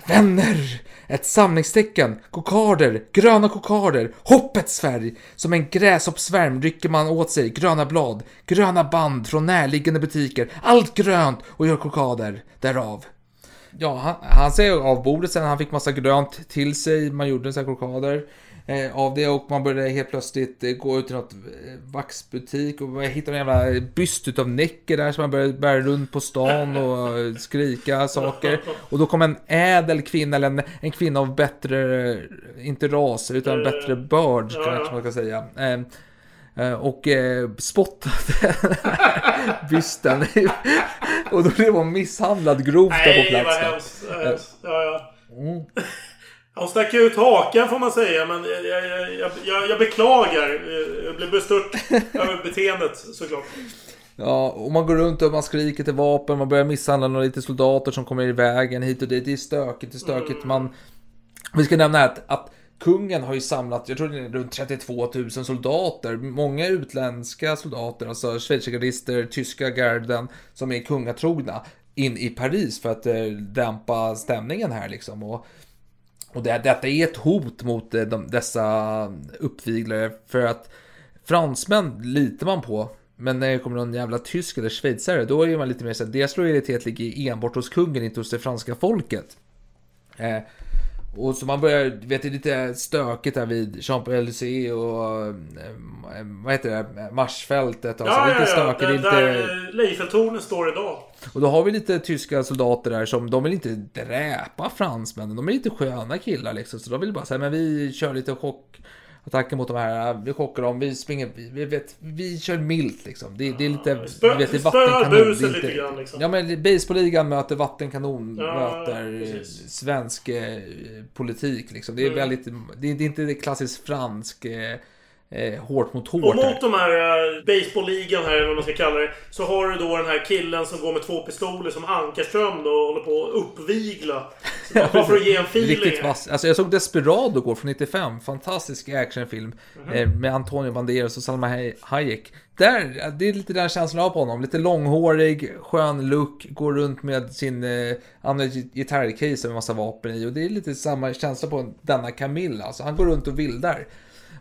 Vänner! Ett samlingstecken, kokarder, gröna kokarder, hoppets färg. Som en gräshoppsvärm rycker man åt sig gröna blad, gröna band från närliggande butiker, allt grönt och gör kokarder därav. Ja, han, han säger av bordet sen, han fick massa grönt till sig, man gjorde en sån här eh, av det och man började helt plötsligt eh, gå ut till något eh, vaxbutik och hitta en jävla byst utav Necker där som man började bära runt på stan och eh, skrika saker. Och då kom en ädel kvinna, eller en, en kvinna av bättre, inte ras, utan bättre börd kanske man ska säga. Eh, eh, och eh, spottade bysten. och då blev hon misshandlad grovt där på Nej, plats. vad hemskt. vad hemskt. Ja, ja. Mm. Han stack ut hakan får man säga, men jag, jag, jag, jag, beklagar. Jag blev bestört över beteendet såklart. Ja, och man går runt och man skriker till vapen, man börjar misshandla några lite soldater som kommer i vägen hit och dit. Det är stökigt, det är stökigt. Man... Vi ska nämna att, att kungen har ju samlat, jag tror det är runt 32 000 soldater. Många utländska soldater, alltså schweizergardister, tyska garden, som är kungatrogna in i Paris för att eh, dämpa stämningen här liksom. Och, och det, detta är ett hot mot eh, de, dessa uppviglare för att fransmän litar man på. Men när det kommer någon jävla tysk eller schweizare, då är man lite mer såhär, deras lojalitet ligger enbart hos kungen, inte hos det franska folket. Eh, och så man börjar, vet det är lite stökigt där vid Champs-Élysées och eh, vad heter det, Marsfältet. Alltså, Ja, lite ja, ja. stökigt, Där, lite... där Leiffeltornet står idag. Och då har vi lite tyska soldater där som, de vill inte dräpa fransmännen. De är lite sköna killar liksom. Så de vill bara säga, men vi kör lite chockattacker mot de här. Vi chockar dem, vi springer, vi, vet, vi kör milt liksom. Det, det är lite, spö- vet, det är vattenkanon. det är lite grann, liksom. Ja men baseballligan möter vattenkanon, Ja, möter eh, precis. svensk eh, politik liksom. Det är Mm. väldigt, det det är inte det klassiskt fransk eh, eh, hårt mot hårt. Och här. mot de här uh, baseballligan här, eller vad man ska kalla det. Så har du då den här killen som går med två pistoler som Ankarström då och håller på att uppvigla. Bara för att ge en feeling. Riktigt vass. Alltså jag såg Desperado går från 95. Fantastisk actionfilm. Mhm. eh, Med Antonio Banderas och Salma Hay- Hayek. Där, det är lite den känslan jag har på honom. Lite långhårig, skön look, går runt med sin eh, andra gitarrcase med massa vapen i. Och det är lite samma känsla på denna Camilla. Alltså han går runt och vildar.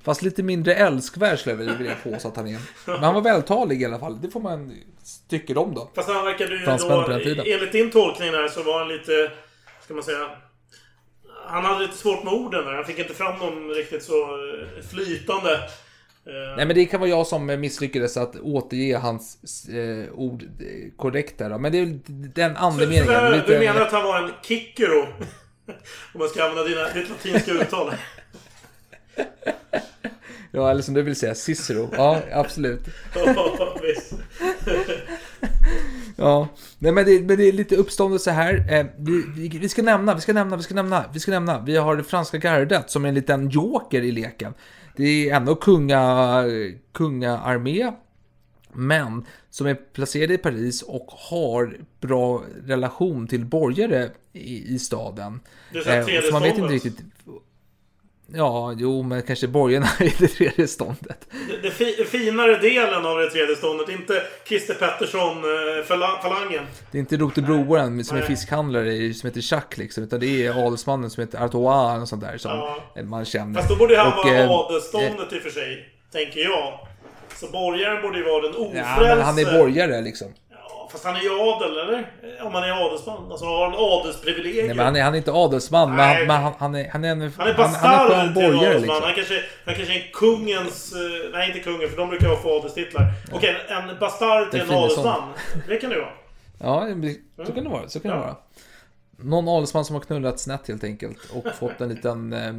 Fast lite mindre älskvärd skulle jag vilja påstå att han är. Men han var vältalig i alla fall. Det får man tycka om då. Fast han verkade ju Fransmän då, tiden. enligt din tolkning där så var han lite, ska man säga... Han hade lite svårt med orden där. Han fick inte fram dem riktigt så eh, flytande. Eh, Nej men det kan vara jag som misslyckades att återge hans eh, ord eh, korrekt där då. Men det är den så, andemeningen. så där, lite- Du menar att han var en kickero? Om man ska använda dina, ditt latinska uttal. Ja, eller som du vill säga, Cicero. Ja, absolut. Ja, nej men det, men det är lite uppståndelse här. Eh, vi, vi, vi ska nämna, vi ska nämna, vi ska nämna, vi ska nämna. Vi har det franska gardet som är en liten joker i leken. Det är ändå kunga, kungaarmé. Men som är placerade i Paris och har bra relation till borgare i, i staden. Det är så Eh, så man vet inte riktigt. Ja, jo, men kanske borgarna i det tredje ståndet. Det, det fi, finare delen av det tredje ståndet. Inte Christer Pettersson eh. Det är inte Rotebroaren som är fiskhandlare som heter Chuck liksom, utan det är adelsmannen som heter Artois och sånt där som Ja. man känner. Fast då borde han Och, vara eh, adelsståndet i och för sig. Tänker jag. Så borgaren borde ju vara den ofrälse. Ja, men han är borgare liksom. Fast han är ju adel, eller? Om han är adelsman. Alltså har han adelsprivilegier? Nej, men han, är, han är inte adelsman, men, Nej. han, men han, han, är, han är en Han är han, han bastard till borgare adelsman. liksom. Han, kanske, han kanske är kungens... eh, Nej, inte kungen, för de brukar ju få adelstitlar. Okej, en bastard till Det en adelsman. Det kan det ju vara. Ja, men så kan det vara. Så kan det Ja. vara. Någon adelsman som har knullat snett helt enkelt och fått en liten eh,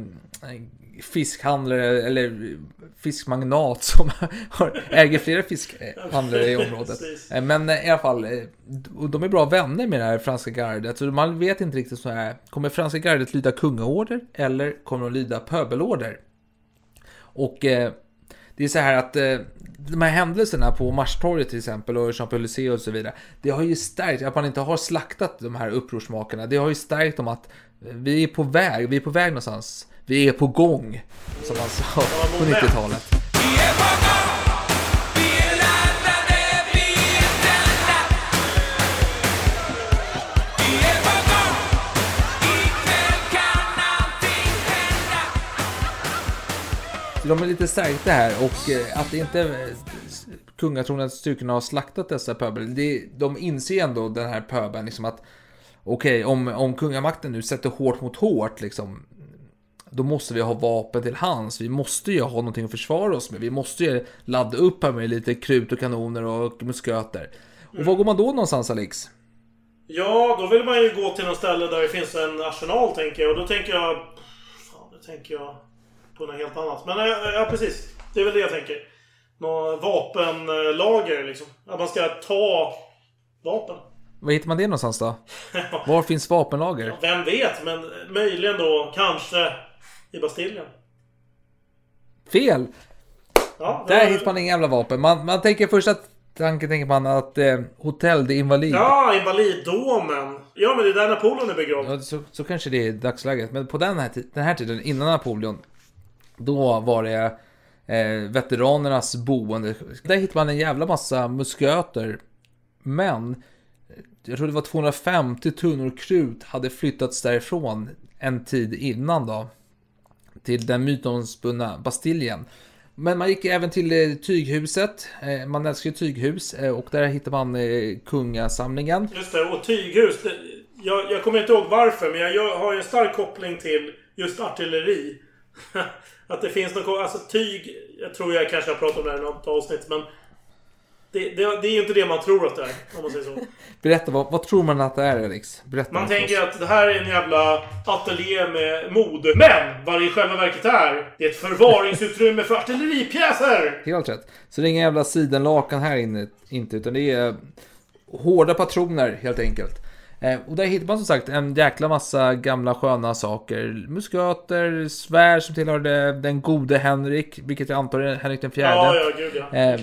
fiskhandlare eller fiskmagnat som har, äger flera fiskhandlare i området. Eh, Men eh, i alla fall, eh, och de är bra vänner med det här franska gardet. Så man vet inte riktigt så här, kommer franska gardet lyda kungaorder eller kommer de lyda pöbelorder? Och eh, det är så här att eh, de här händelserna på Marstorget till exempel och Champs-Élysées och så vidare. Det har ju stärkt, att man inte har slaktat de här upprorsmakarna. Det har ju stärkt dem att eh, vi är på väg, vi är på väg någonstans. Vi är på gång, som man sa på 90-talet. De är lite stärkta här och eh, att det inte eh, kungatronens styrkorna har slaktat dessa pöbel. Det, de inser ändå den här pöbeln liksom att okej, om, om kungamakten nu sätter hårt mot hårt liksom då måste vi ha vapen till hands. Vi måste ju ha någonting att försvara oss med. Vi måste ju ladda upp här med lite krut och kanoner och musköter. Och var går man då någonstans Alex? Ja, då vill man ju gå till något ställe där det finns en arsenal, tänker jag. Och då tänker jag... Fan, då tänker jag på något helt annat. Men ja, ja, precis. Det är väl det jag tänker. Något vapenlager, liksom. Att man ska ta vapen. Var hittar man det någonstans då? Var finns vapenlager? Vem vet, men möjligen då kanske i Bastiljen. Fel! Ja, det Där hittar man inga jävla vapen. Man, man tänker först att tanken tänker man att eh, hotell de invalid. Ja, Invaliddomen. Ja, men det är där Napoleon är begravd. Ja, så, så kanske det är dagsläget. Men på den här, den här tiden, innan Napoleon, då var det eh, veteranernas boende. Där hittade man en jävla massa musköter. Men jag tror det var 250 tunnor krut hade flyttats därifrån en tid innan då. Till den mytomspunna Bastiljen. Men man gick även till eh, tyghuset. Eh, man älskar ju tyghus. Eh, och där hittar man kungasamlingen. Just det, och tyghus. Jag, jag kommer inte ihåg varför, men jag har ju en stark koppling till just artilleri. att det finns något... Alltså tyg... Jag tror jag kanske har pratat om det här i något avsnitt, men... Det, det, det är ju inte det man tror att det är, om man säger så. Berätta, vad, vad tror man att det är Alex? Berätta Man tänker oss. att det här är en jävla ateljé med mod. Men! Vad det i själva verket är, det är ett förvaringsutrymme för artilleripjäser! Helt rätt. Så det är inga jävla sidenlakan här inne, inte, utan det är hårda patroner helt enkelt. Eh, och där hittar man som sagt en jäkla massa gamla sköna saker. Musköter, svärd som tillhörde den gode Henrik, vilket jag antar är Henrik den fjärde. Ja, ja, gud ja. Eh.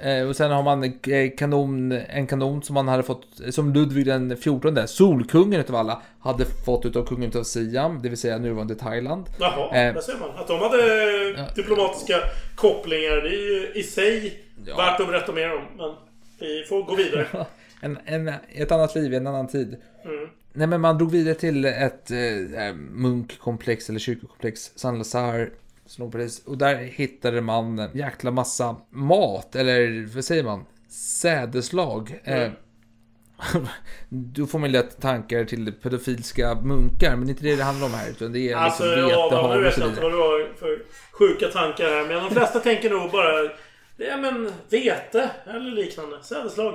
Eh, och sen har man eh, kanon, en kanon som man hade fått, som Ludvig den 14, Solkungen utav alla, hade fått utav kungen utav Siam, det vill säga nuvarande Thailand. Jaha, Eh, där ser man. Att de hade diplomatiska kopplingar, det är ju i sig värt att berätta mer om. Men vi får gå vidare. en, en, ett annat liv i en annan tid. Mm. Nej men man drog vidare till ett eh, munkkomplex eller kyrkokomplex, San Lazar. precis- Och där hittade man en jäkla massa mat, eller vad säger man? Sädeslag. Mm. Eh, då får man lätt tankar till pedofilska munkar, men det är inte det det handlar om här. Utan det är Alltså, liksom ja, vete, men nu hav och vet så jag inte vidare. vad du har för sjuka tankar här. Men de flesta tänker nog bara... Är men vete eller liknande. Sädeslag.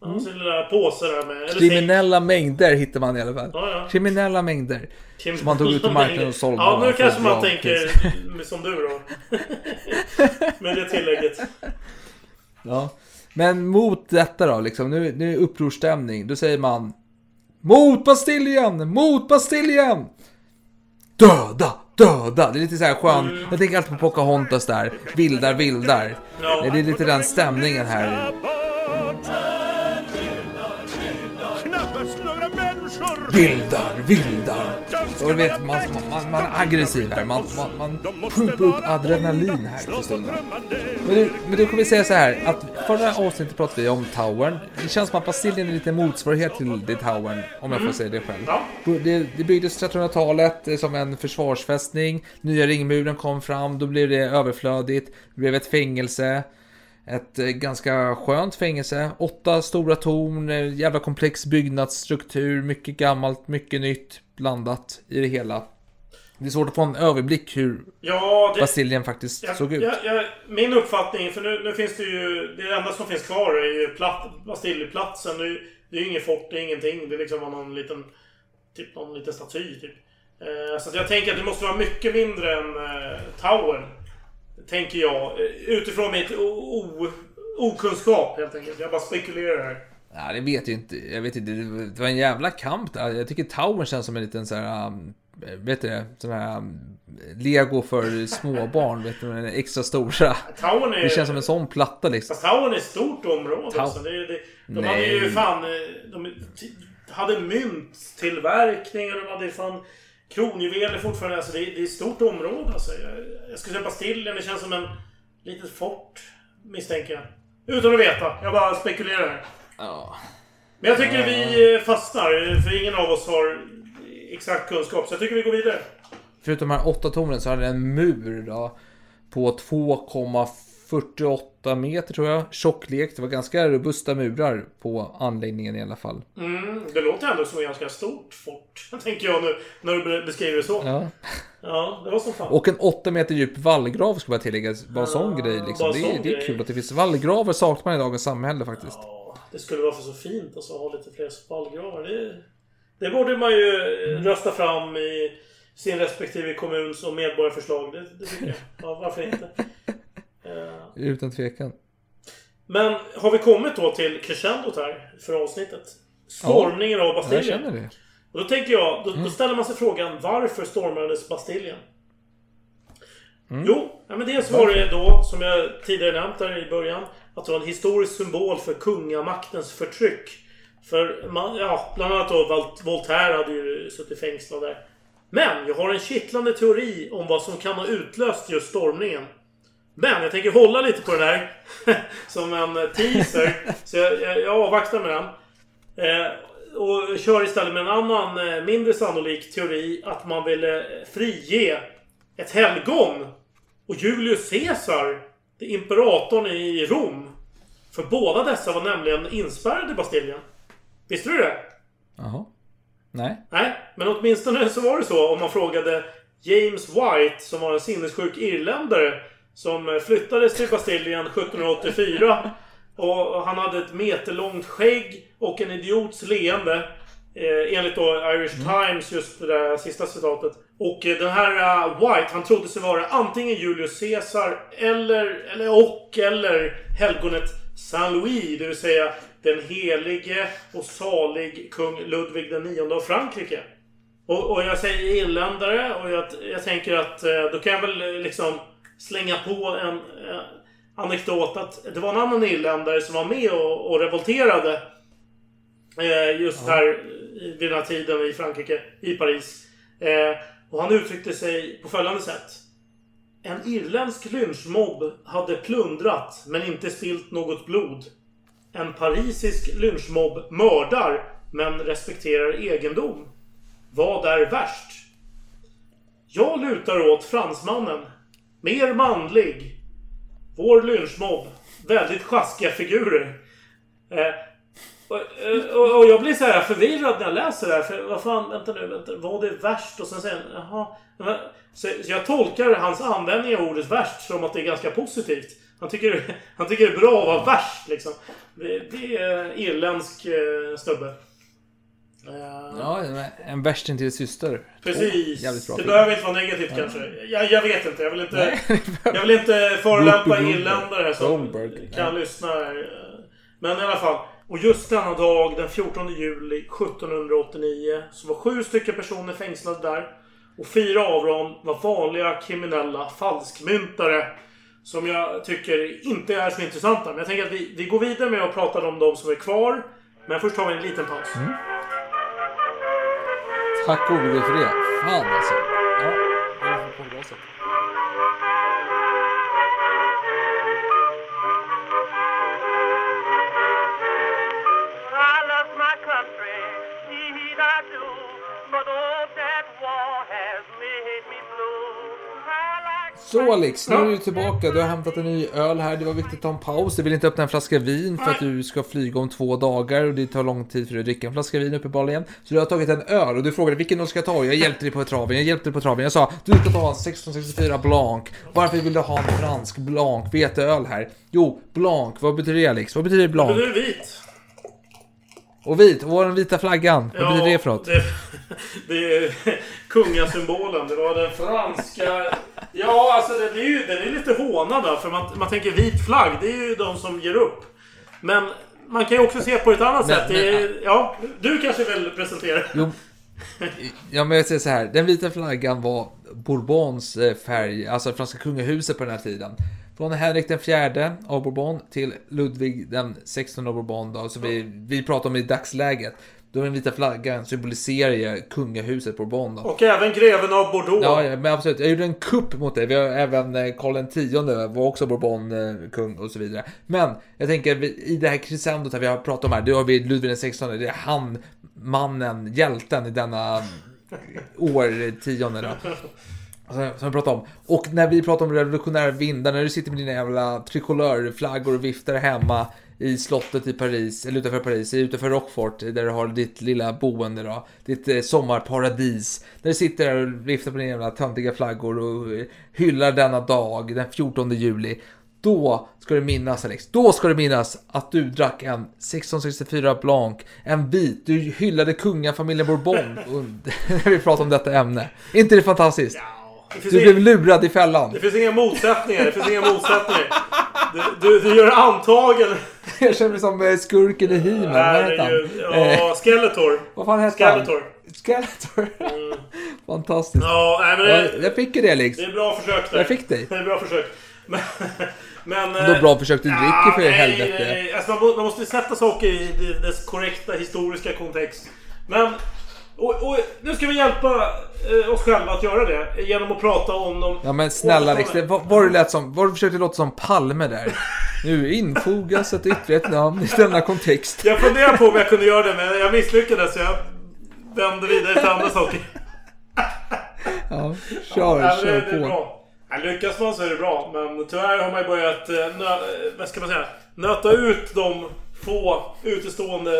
Ja, sin lilla påse där med... Kriminella mängder hittar man i alla fall. Ja, ja. Kriminella mängder. Som man tog ut på marknaden och sålde. Ja, nu kanske man tänker pris. som du då. Med det tillägget. Ja. Men mot detta då, liksom, nu, nu är det upprorsstämning. Då säger man Mot Bastiljen! Mot Bastiljen! Döda! Döda! Det är lite så här skön. Jag tänker alltid på Pocahontas där. Vildar, vildar. Ja. Det är lite den stämningen här. Knappast Vildar, vildar. Och du vet, man, man, man är aggressiv här. Man, man, man pumpar upp adrenalin här för stunden. Men du, men du kommer vi säga så här att förra avsnittet pratade vi om Towern. Det känns som att Bastiljen är lite motsvarighet till The Towern, om jag får säga det själv. Ja. Det, det byggdes 1300-talet eh, som en försvarsfästning. Nya ringmuren kom fram, då blev det överflödigt. Det blev ett fängelse. Ett eh, ganska skönt fängelse. Åtta stora torn, eh, jävla komplex byggnadsstruktur, mycket gammalt, mycket nytt blandat i det hela. Det är svårt att få en överblick hur Ja, det- Bastiljen faktiskt Jag, såg ut. jag, jag, min uppfattning, för nu, nu finns det ju... Det enda som finns kvar är ju platt, Bastillplatsen. Det, är- det är ju inget fort, det är ingenting. Det är liksom någon liten... Typ någon liten staty, typ. Eh, så jag tänker att det måste vara mycket mindre än eh, Tower. Tänker jag. eh, Utifrån mitt okunskap, helt enkelt. Jag bara spekulerar här. Ja, det vet jag inte. Jag vet inte. Det var en jävla kamp där. Jag tycker Tower känns som en liten så här... Um, vet du det? Sån här um, Lego för småbarn. vet du, den extra stora. Towern är- Det känns som en sån platta liksom. Fast Towern är ett stort område. Tau- Alltså. Det, det, de Nej. hade ju fan... eh, De hade mynttillverkning och de hade fan kronjuveler fortfarande. Alltså det, är- det är ett stort område. Alltså. Jag, jag skulle säga Bastiljen. Det känns som en litet fort. Misstänker jag. Utan att veta. Jag bara spekulerar. Ja. Men jag tycker vi eh, fastnar. För ingen av oss har exakt kunskap. Så jag tycker vi går vidare. Förutom de här åtta tornen så hade den en mur då. På 2,48 meter tror jag. Tjocklek. Det var ganska robusta murar på anläggningen i alla fall. Mm, det låter ändå som ett ganska stort fort. Tänker jag nu. När du beskriver det så. Ja. Ja, det var som fan. Och en 8 meter djup vallgrav ska jag tillägga. Bara en sån grej liksom. Det, är- det är kul att det finns vallgravar saknar man i dagens samhälle faktiskt. Det skulle vara för så fint alltså, att ha lite fler vallgravar. Det, det borde man ju eh, rösta fram i sin respektive kommuns och medborgarförslag. Det, det tycker jag. Ja, varför inte? Utan tvekan. Men har vi kommit då till crescendot här för avsnittet? Stormningen av Jag Bastiljen. känner det. Och då tänker jag, då, då ställer man sig frågan varför stormades Bastiljen? Mm. Jo, ja, men dels var det då, som jag tidigare nämnt där i början, att det var en historisk symbol för kungamaktens förtryck. För man, ja, bland annat då Vol- Voltaire hade ju suttit fängslad där. Men jag har en kittlande teori om vad som kan ha utlöst just stormningen. Men jag tänker hålla lite på den här som en teaser. Så jag, jag, jag avvaktar med den. Eh, och kör istället med en annan eh, mindre sannolik teori att man ville frige ett helgon. Och Julius Caesar, det imperatorn i Rom. För båda dessa var nämligen inspärrade i Bastiljen. Visste du det? Jaha. Nej. Nej, men åtminstone så var det så om man frågade James White som var en sinnessjuk irländare som flyttades till Bastiljen 1784. Och han hade ett meterlångt skägg och en idiots leende. Eh, enligt då Irish Times, just det där sista citatet. Och eh, den här eh, White, han trodde sig vara antingen Julius Caesar eller, eller och eller helgonet Saint Louis, det vill säga den helige och salig kung Ludvig den nionde av Frankrike. Och, och jag säger irländare och jag, jag tänker att eh, då kan jag väl liksom slänga på en eh, anekdot att det var en annan irländare som var med och, och revolterade eh, just här i- vid den här tiden i Frankrike, i Paris. Eh, och han uttryckte sig på följande sätt. En irländsk lynchmobb hade plundrat men inte spilt något blod. En parisisk lynchmobb mördar men respekterar egendom. Vad är värst? Jag lutar åt fransmannen. Mer manlig. Vår lynchmobb. Väldigt sjaskiga figurer. Eh, och, eh, och, och jag blir så här förvirrad när jag läser det här. För vad fan, vänta nu, vänta. Vad är värst? Och sen säger han, jaha. Så, så jag tolkar hans användning av ordet värst som att det är ganska positivt. Han tycker, han tycker det är bra att vara värst liksom. Det, det är irländsk eh, snubbe. Eh, Ja, en värsting till syster. Precis. Bra det film. behöver inte vara negativt Ja. kanske. Jag, jag vet inte. Jag vill inte, jag vill inte förolämpa irländare som Goldberg. kan lyssna. här. Men i alla fall. Och just denna dag, den 14 juli 1789, så var sju stycken personer fängslade där. Och fyra av dem var vanliga kriminella falskmyntare. Som jag tycker inte är så intressanta. Men jag tänker att vi, vi går vidare med att prata om de som är kvar. Men först tar vi en liten paus. Mm. Tack gode gud för det. Fan alltså. Ja, det var på bra sätt. Så Alex, nu är du tillbaka. Du har hämtat en ny öl här. Det var viktigt att ta en paus. Du vill inte öppna en flaska vin för att du ska flyga om två dagar och det tar lång tid för dig att dricka en flaska vin uppenbarligen. Så du har tagit en öl och du frågade vilken öl ska ta? Jag hjälpte dig på traven. Jag hjälpte dig på traven. Jag sa du ska ta en 1664 Blanc. Varför vill du ha en fransk Blanc veteöl här? Jo, Blanc. Vad betyder det Alex? Vad betyder Blanc? Du är vit. Och vit. Och den vita flaggan. Vad betyder det för något? Det, det är kungasymbolen. Det var den franska... Ja, alltså den är ju den är lite hånad då, För man, man tänker vit flagg. Det är ju de som ger upp. Men man kan ju också se på ett annat Men- sätt. Det är, ja, du kanske vill presentera? Jo, ja, men jag säger så här. Den vita flaggan var Bourbons eh, färg, alltså franska kungahuset på den här tiden. Från Henrik den fjärde av Bourbon till Ludvig den 16 av Bourbon då, så vi, vi pratar om i dagsläget. Då den vita flaggan symboliserar ju kungahuset Bourbon då. Och även greven av Bordeaux. Ja, ja, men absolut. Jag gjorde en kupp mot dig. Vi har även eh, Karl X var också Bourbon-kung och så vidare. Men jag tänker i det här crescendot här vi har pratat om här, då har vi Ludvig XVI. Det är han, mannen, hjälten i denna årtionde då. Som vi pratade om. Och när vi pratar om revolutionära vindar, när du sitter med dina jävla trikolörflaggor och viftar hemma i slottet i Paris, eller utanför Paris, utanför Rockfort, där du har ditt lilla boende då. Ditt eh, sommarparadis. Där du sitter där och viftar på dina jävla töntiga flaggor och eh, hyllar denna dag, den 14 juli. Då ska du minnas Alex, då ska du minnas att du drack en 1664 Blanc, en vit, du hyllade kungafamiljen Bourbon när vi pratar om detta ämne. Inte det fantastiskt? Du inga- blev lurad i fällan. Det finns inga motsättningar. Det finns inga motsättningar. Du, du, du gör antagen. Jag känner mig som eh, skurken i He-Man. Vad Herregud. han? Eh, Ja, Skeletor. Vad fan hette han? Skeletor. Skeletor. Fantastiskt. Ja, nej, men det- Ja, jag fick ju det Alex. Det är bra försök där. Jag fick dig. Det är bra försök. Men... men Då bra försök du dricker för nej, helvete. Nej. Alltså, man, må- man måste sätta saker i dess korrekta historiska kontext. Men... Och, och, nu ska vi hjälpa eh, oss själva att göra det genom att prata om dem. Ja men snälla det var, var du lät som, var du försökte låta som Palme där? Nu infogas ett ytterligare namn i denna kontext. Jag funderar på om jag kunde göra det men jag misslyckades så jag vände vidare till andra saker. Ja, kör, Ja, kör det, på. bra. Lyckas man så är det bra. Men tyvärr har man ju börjat eh, nö, eh, vad ska man säga, nöta ut de få utestående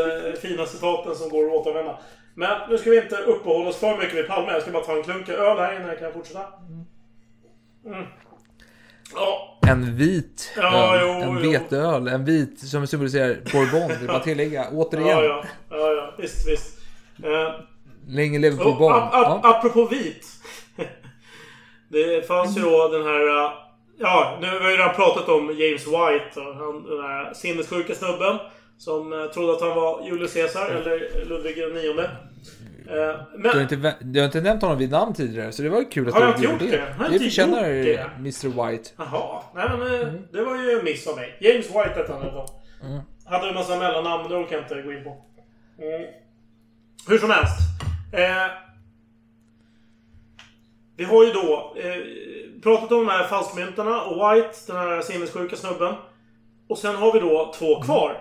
fina citaten som går att återvända. Men nu ska vi inte uppehålla oss för mycket vid Palme. Jag ska bara ta en klunk öl här innan jag kan fortsätta. Mm. Ja, En vit Ja, öl, jo, en jo. veteöl, en vit som symboliserar Bourbon, vill man tillägga. Återigen. ja, ja, ja, ja, visst, visst. Eh, Länge leve Och, Bourbon. ap, ap, Ja. Apropå vit. det fanns ju då den här... uh, Ja, nu har vi redan pratat om James White. Han, den här sinnessjuka snubben. Som eh, trodde att han var Julius Caesar, eller Ludvig den Eh, Du, har men... inte, du har inte nämnt honom vid namn tidigare, så det var ju kul att Har jag du inte gjorde gjort det? Har jag Det förtjänar det? Mr White. Jaha. Nej men eh, det var ju en miss av mig. James White hette han då. Mm. Hade en massa mellannamn, de kan jag inte gå in på. Mm. Hur som helst. Eh, vi har ju då eh, pratat om de här falskmyntarna och White, den här sinnessjuka snubben. Och sen har vi då två kvar.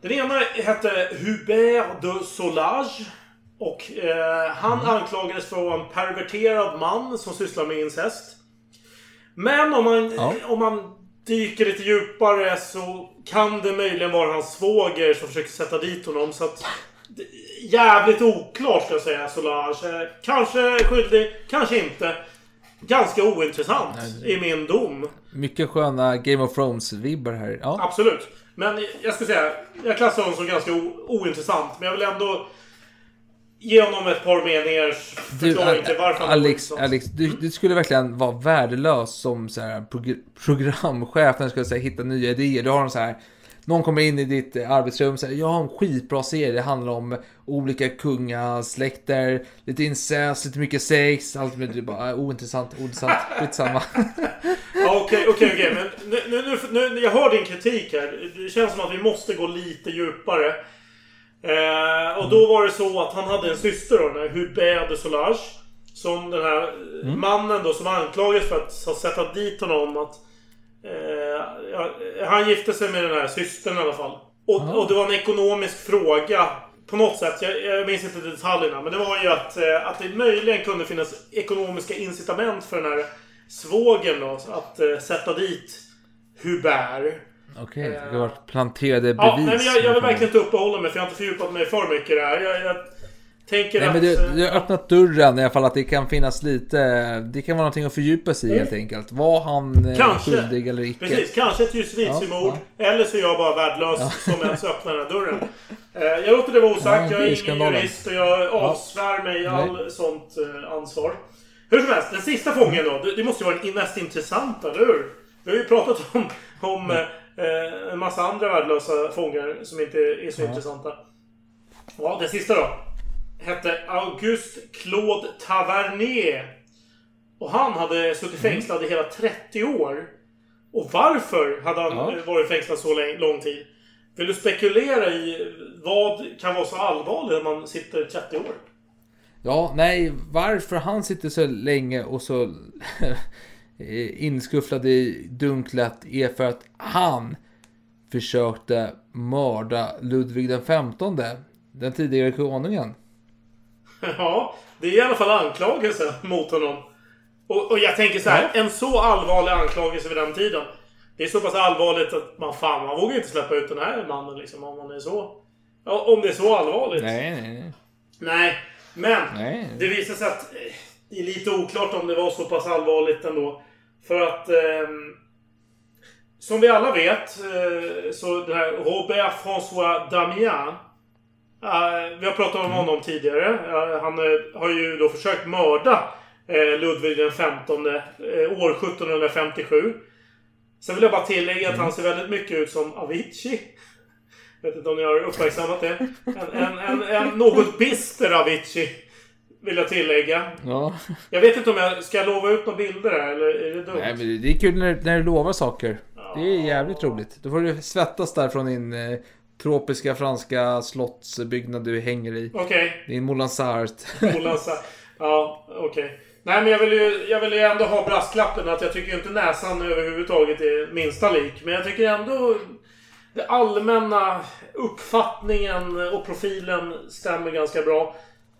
Den ena hette Hubert de Solage. Och eh, han anklagades för att vara en perverterad man som sysslar med incest. Men om man, Ja. om man dyker lite djupare så kan det möjligen vara hans svåger som försöker sätta dit honom. Så att, jävligt oklart ska jag säga, Solage. Eh, Kanske skyldig, kanske inte. Ganska ointressant i min dom. Mycket sköna Game of Thrones-vibbar här. Ja. Absolut. Men jag skulle säga, jag klassar honom som ganska ointressant. Men jag vill ändå ge honom ett par meningars förklaring till varför han Alex, ointressant. Alex du, du skulle verkligen vara värdelös som så här, progr- programchef när du så här, hitta nya idéer. Du har en så här, någon kommer in i ditt eh, arbetsrum och säger jag har en skitbra serie. Det handlar om olika kungasläkter, lite incest, lite mycket sex. Allt med, du bara, äh, ointressant, ointressant, skitsamma. Okej, okej, okej. Men nu, nu, nu, nu, jag hör din kritik här. Det känns som att vi måste gå lite djupare. Eh, och då var det så att han hade en syster då, Hubert de Solage. Som den här eh, mannen då som anklagades för att ha sätta dit honom. Att, eh, han gifte sig med den här systern i alla fall. Och, och det var en ekonomisk fråga. På något sätt. Jag, jag minns inte detaljerna. Men det var ju att, eh, att det möjligen kunde finnas ekonomiska incitament för den här svågern då att eh, sätta dit Hubert. Okej, det har varit planterade bevis. Ja, nej, men jag, jag vill verkligen inte uppehålla mig för jag har inte fördjupat mig för mycket i det här. Jag, jag tänker Nej, att... men du, eh, du har öppnat dörren i alla fall att det kan finnas lite... Det kan vara någonting att fördjupa sig i helt enkelt. Var han eh, Kanske. skyldig eller icke? Precis, kanske ett justitiemord. Ja, Eller så är jag bara värdelös som ens öppnar den här dörren. Eh, Jag låter det vara osagt. Ja, jag är ingen jurist och jag avsvär mig all sånt eh, ansvar. Hur som helst, den sista fången då. Det, måste ju vara den mest intressanta, eller hur? Vi har ju pratat om, om eh, en massa andra värdelösa fångar som inte är så Ja. intressanta. Ja, den sista då. Hette Auguste Claude Tavernier. Och han hade suttit Mm. fängslad i hela 30 år. Och varför hade han Ja. eh, varit fängslad så lång, tid? Vill du spekulera i vad kan vara så allvarligt när man sitter 30 år? Ja, nej, varför han sitter så länge och så inskufflad i dunklet är för att han försökte mörda Ludvig den 15, den tidigare konungen. Ja, det är i alla fall anklagelse mot honom. Och, och jag tänker så här, en så allvarlig anklagelse vid den tiden. Det är så pass allvarligt att man fan, man vågar inte släppa ut den här mannen liksom om man är så... Ja, om det är så allvarligt. Nej, nej, nej. Nej, men Nej. det visar sig att eh, det är lite oklart om det var så pass allvarligt ändå. För att... ehm, som vi alla vet eh, så den här Robert François Damiens. eh, vi har pratat om honom tidigare. Eh, han eh, har ju då försökt mörda eh, Ludvig den 15 eh, år 1757. Sen vill jag bara tillägga att han ser väldigt mycket ut som Avicii. Jag vet inte om ni har uppmärksammat det. En, en, en, en något bister Avicii. Vill jag tillägga. Ja. Jag vet inte om jag ska lova ut några bilder här eller är det dumt? Nej, men det är kul när, när du lovar saker. Det är jävligt roligt. Då får du svettas där från din eh, tropiska franska slottsbyggnad du hänger i. Okej. Din Moulin Sart. Molansa. Ja, okej. Nej men jag vill, ju, jag vill ju ändå ha brasklappen att jag tycker inte näsan överhuvudtaget är minsta lik. Men jag tycker ändå den allmänna uppfattningen och profilen stämmer ganska bra.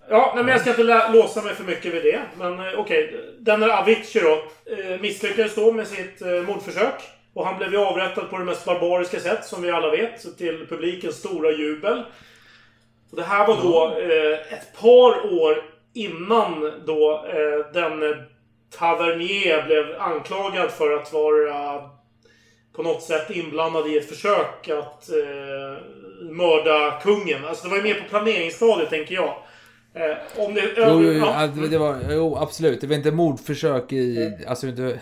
Ja, nej, men jag ska inte låsa mig för mycket vid det. Men eh, okej. Den där Avicii då. Eh, misslyckades då med sitt eh, mordförsök. Och han blev ju avrättad på det mest barbariska sätt, som vi alla vet. Till publikens stora jubel. Och det här var då eh, ett par år innan då eh, den Tavernier blev anklagad för att vara på något sätt inblandad i ett försök att eh, mörda kungen. Alltså det var ju mer på planeringsstadiet, tänker jag. Eh, om det... Jo, jo, ja. ja, det var, jo, absolut. Det var inte mordförsök i... Alltså inte...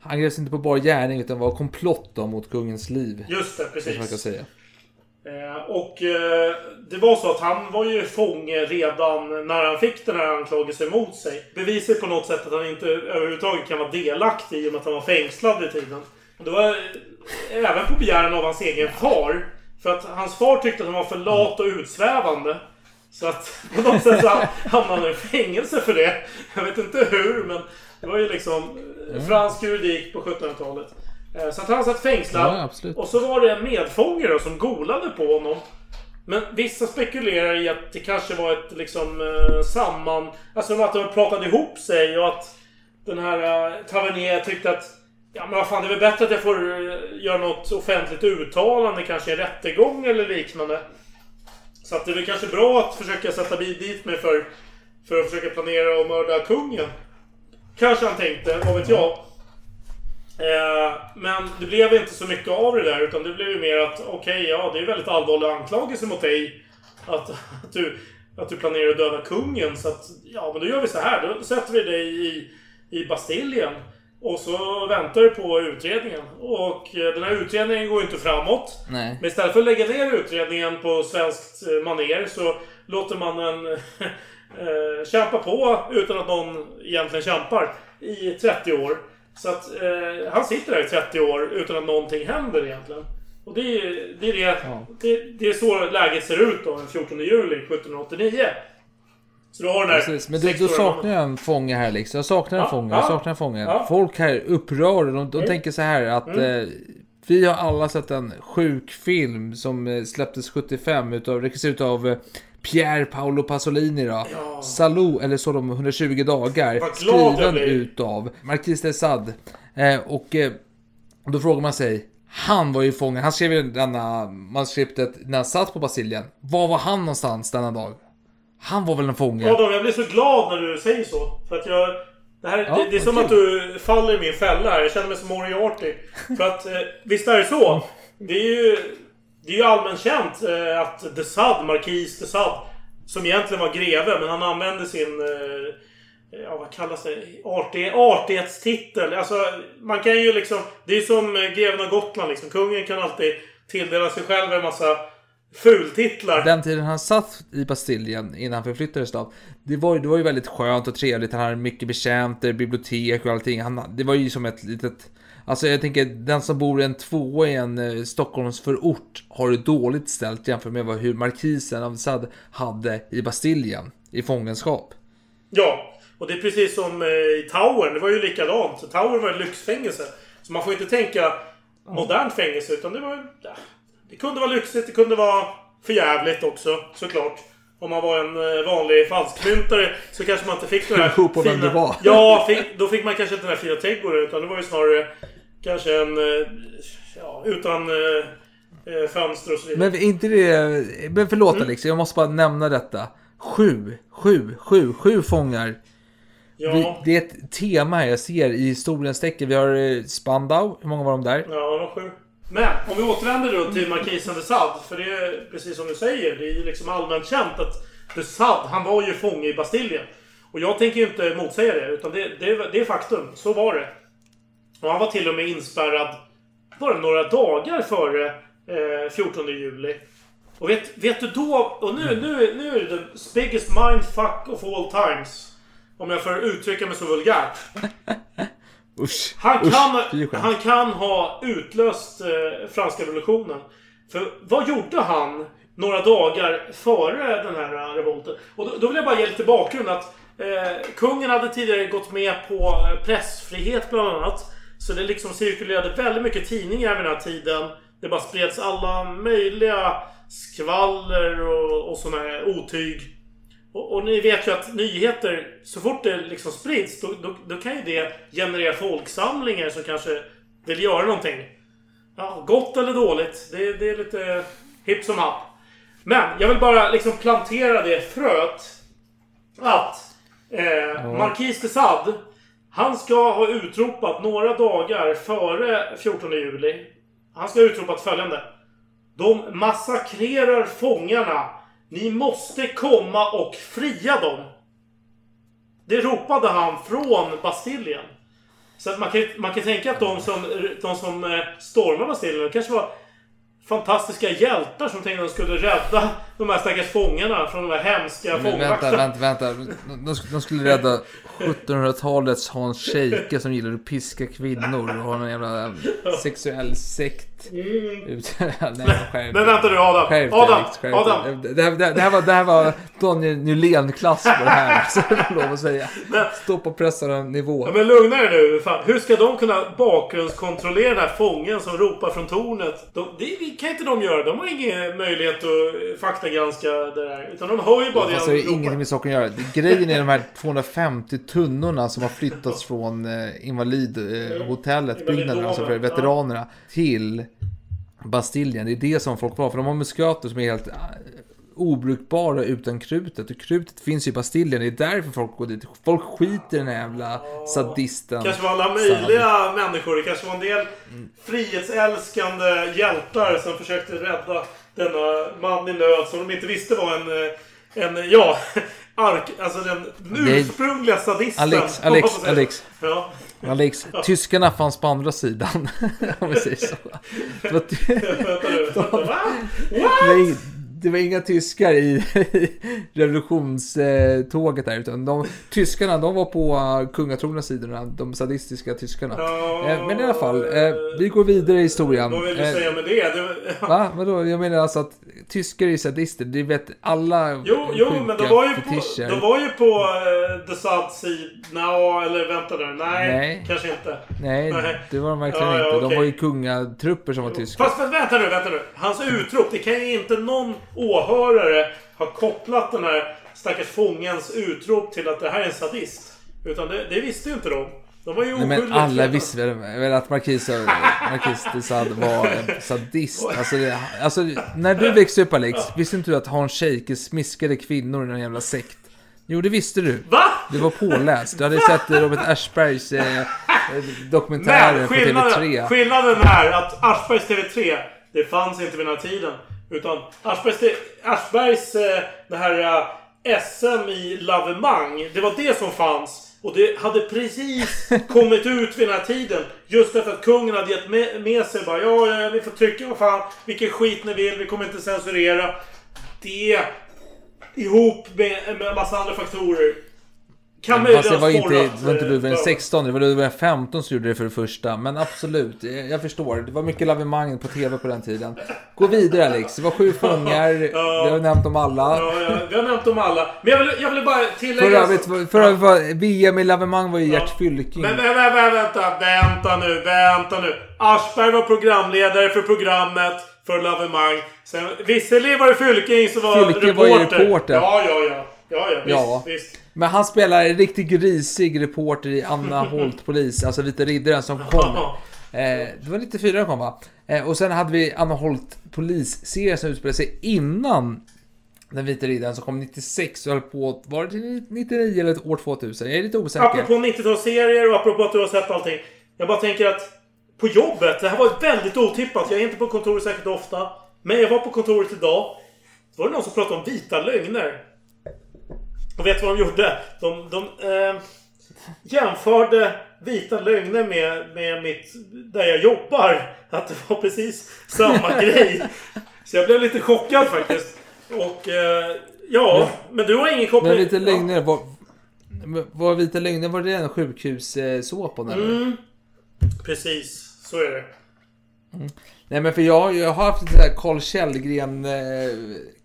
Han greps inte på bar gärning utan var komplott då mot kungens liv. Just det, precis. Säga. Eh, och eh, det var så att han var ju fånge redan när han fick den här anklagelsen mot sig. Bevisar på något sätt att han inte överhuvudtaget kan vara delaktig i och med att han var fängslad vid tiden. Det var även på begäran av hans egen far. För att hans far tyckte att han var för lat och utsvävande. Så att på något sätt så hamnade han i fängelse för det. Jag vet inte hur, men det var ju liksom eh, fransk juridik på 1700-talet. Eh, Så att han satt fängslad. Ja. Och så var det en medfånge då som golade på honom. Men vissa spekulerar i att det kanske var ett liksom eh, samman... Alltså att de pratade ihop sig och att den här eh, Tavernier tyckte att Ja men vad fan, det är väl bättre att jag får göra något offentligt uttalande, kanske i en rättegång eller liknande. Så att det är väl kanske bra att försöka sätta bi- dit mig för, för att försöka planera och mörda kungen. Kanske han tänkte, vad vet jag. Eh, men det blev inte så mycket av det där utan det blev ju mer att okej, ja det är väldigt allvarliga anklagelser mot dig. Att, att, du, att du planerar att döda kungen. Så att, ja men då gör vi så här. Då sätter vi dig i, i Bastiljen. Och så väntar du på utredningen. Och eh, den här utredningen går ju inte framåt. Nej. Men istället för att lägga ner utredningen på svenskt eh, maner så låter man den eh, kämpa på utan att någon egentligen kämpar i 30 år. Så att eh, han sitter där i 30 år utan att någonting händer egentligen. Och det är det, är det, det, det är så läget ser ut då den 14 juli 1789. Så du har den här Precis, men du, år saknar ju en fånge här liksom. Jag saknar en Ja, fånge, ja. jag saknar en fånge. Ja. Folk här är upprörda. De, de Mm. tänker så här att Mm. eh, vi har alla sett en sjuk film som eh, släpptes 75 utav, regisserad utav eh, Pier Paolo Pasolini då. Salou, eller så de 120 dagar. Jag Skriven utav Marquis de Sade. Eh, och eh, då frågar man sig. Han var ju fången. Han skrev ju denna manuskriptet när han satt på Bastiljen. Var var han någonstans denna dag? Han var väl en fånge? Adam, jag blir så glad när du säger så. För att jag... Det, här, Ja, det, det är som vad att du faller i min fälla här. Jag känner mig som Moriarty. För att eh, visst är det så. Det är ju, det är ju allmänt känt eh, att de Sade, Marquis de Sade, som egentligen var greve, men han använde sin... Eh, ja, vad kallas det? Artig, artighetstitel. Alltså, man kan ju liksom... Det är ju som greven av Gotland liksom. Kungen kan alltid tilldela sig själv en massa fultitlar. Den tiden han satt i Bastiljen innan han förflyttades då, det var, ju- det var ju väldigt skönt och trevligt. Han hade mycket betjänter, bibliotek och allting. Han, det var ju som ett litet... Alltså jag tänker, den som bor i en tvåa i en eh, Stockholmsförort har det dåligt ställt jämfört med vad, hur markisen av Sade hade i Bastiljen, i fångenskap. Ja, och det är precis som eh, i Towern. Det var ju likadant. Towern var ett lyxfängelse. Så man får inte tänka modernt fängelse, utan det var... Ja, det kunde vara lyxigt, det kunde vara förjävligt också, såklart. Om man var en eh, vanlig falskmyntare så kanske man inte fick den här beror på vem det var. Ja, fick, då fick man kanske inte den här fina trädgården, utan det var ju snarare kanske en... eh, Ja, utan eh, fönster och så vidare. Men inte det... Men förlåt Mm. Alex, jag måste bara nämna detta. Sju, sju, sju, sju fångar. Ja. Vi, det är ett tema här jag ser i historiens tecken. Vi har Spandau, hur många var de där? Ja, de var sju. Men om vi återvänder då till Markisen de Sade. För det är precis som du säger. Det är ju liksom allmänt känt att de Sade, han var ju fånge i Bastiljen. Och jag tänker ju inte motsäga det. Utan det, det, det är faktum. Så var det. Och han var till och med inspärrad bara några dagar före eh, 14 juli. Och vet, vet du då... Och nu, nu, nu är det the biggest mindfuck of all times. Om jag får uttrycka mig så vulgärt. Usch, Han usch, kan, han kan ha utlöst eh, franska revolutionen. För vad gjorde han några dagar före den här eh, revolten? Och då, då vill jag bara ge lite bakgrund att eh, kungen hade tidigare gått med på eh, pressfrihet bland annat. Så det liksom cirkulerade väldigt mycket tidningar vid den här tiden. Det bara spreds alla möjliga skvaller och, och sådana här otyg. Och, och ni vet ju att nyheter, så fort det liksom sprids, då, då, då kan ju det generera folksamlingar som kanske vill göra någonting. Ja, gott eller dåligt, det, det är lite hipp som happ. Men jag vill bara liksom plantera det fröet. Att eh, Marquis de Sade, han ska ha utropat några dagar före 14 juli. Han ska ha utropat följande. De massakrerar fångarna. Ni måste komma och fria dem. Det ropade han från Bastiljen. Så att man kan, man kan tänka att de som, de som eh, stormar Bastiljen kanske var fantastiska hjältar som tänkte att de skulle rädda de här stackars fångarna från de här hemska Men vänta, fångvakterna. vänta, vänta. De, de skulle rädda 1700-talets Hans Scheike som gillade att piska kvinnor och ha någon jävla sexuell sekt. Ut- Nej, skärp Men vänta nu Adam. Skärp dig, Adam, Alex, skärp Adam. Det, här, det, här- det, var, det här var Daniel Nylén-klass på det här. Så jag får lov att säga. Stå på pressarna nivå. Ja, men lugna er nu. Fan. Hur ska de kunna bakgrundskontrollera den här fången som ropar från tornet? De, det kan inte de göra. De har ingen möjlighet att faktagranska det där. Utan de hör ju bara det Alltså, det han är ingenting med saken att göra. Det- Grejen är de här 250 tunnorna som har flyttats från eh, invalidhotellet, byggnaden, alltså för veteranerna, till Bastiljen. Det är det som folk var. För de har musköter som är helt eh, obrukbara utan krutet. Och krutet finns ju i Bastiljen. Det är därför folk går dit. Folk skiter i den här jävla sadisten. kanske var alla möjliga människor. Det kanske var en del frihetsälskande hjältar som försökte rädda denna man i nöd som de inte visste var en... eh, En, ja, ark, alltså den, den ursprungliga sadisten. Alex, Alex. Alex. Ja. Alex, tyskarna fanns på andra sidan. Om vi säger så. Det var, va? Det var, inga tyskar i revolutionståget där. Utan de, tyskarna, de var på kungatrogna sidorna. De sadistiska tyskarna. Eh, Men i alla fall, eh, vi går vidare i historien. Vad vill du Eh, säga med det? det Va? Vadå? Jag menar alltså att tyskar är sadister. Det vet alla Jo, jo men de var ju på, fetischer. de var ju på uh, The Sad Sea. Nå, eller vänta nu. Nej, Nej. kanske inte. Nej, det var de verkligen Ja, ja, inte. De var ju kungatrupper som var tyskar. Fast vänta nu, vänta nu. Hans utrop, det kan ju inte någon åhörare ha kopplat den här stackars fångens utrop till att det här är en sadist. Utan det, det visste ju inte de. De var ju Nej, men alla visste väl, att Marquis de Sade var en sadist. Alltså, det, alltså, när du växte upp Alex, visste inte du att Hans Scheike smiskade kvinnor i någon jävla sekt? Jo, det visste du. Va? Du var påläst. Du hade sett Robert Aschbergs eh, dokumentärer Men på skillnaden, TV3. skillnaden är att Aschbergs TV3, det fanns inte vid den här tiden. Utan Aschbergs, Aschbergs eh, det här eh, SM i lavemang, det var det som fanns. Och det hade precis kommit ut vid den här tiden. Just därför att kungen hade gett med, med sig bara ja, ja, vi får trycka vad fan, vilken skit ni vill, vi kommer inte censurera. Det ihop med, med en massa andra faktorer. Kan Fast det var inte, det var inte eh, för- 16, det var den 15 som gjorde det för det första. Men absolut, jag, jag förstår. Det var mycket lavemang på TV på den tiden. Gå vidare Alex, det var sju fångar, vi har nämnt dem alla. Ja, ja, vi har nämnt dem alla. Men jag vill, jag vill bara tillägga... För övrigt, var- för övrigt var VM i lavemang var ju Gert Fylking. Men vä- vä- vä- vänta, vänta nu, vänta nu. Aschberg var programledare för programmet för Lavemang. Sen, visserligen var det Fylking som var Fylke var reporter. ju reporter. Ja, ja, ja. Ja, ja, visst, Ja. visst. Men han spelar en riktigt grisig reporter i Anna Holt Polis, alltså Vita Riddaren som kom. Eh, det var 94 den kom va? Eh, och sen hade vi Anna Holt Polis-serien som utspelade sig innan den Vita Riddaren som kom 96 och höll på, var det till 99 eller ett år 2000? Jag är lite osäker. Apropå 90-talsserier och apropå att du har sett allting. Jag bara tänker att på jobbet, det här var väldigt otippat. Jag är inte på kontoret särskilt ofta. Men jag var på kontoret idag. Då var det någon som pratade om vita lögner. Och vet du vad de gjorde? De, de eh, jämförde vita lögner med, med mitt... Där jag jobbar. Att det var precis samma grej. Så jag blev lite chockad faktiskt. Och eh, ja, men du har ingen koppling... Men Vita Lögner, var, var Vita Lögner, var det en sjukhussåpan eller? Mm. Precis, så är det. Nej men för jag, jag har haft lite såhär Carl Källgren eh,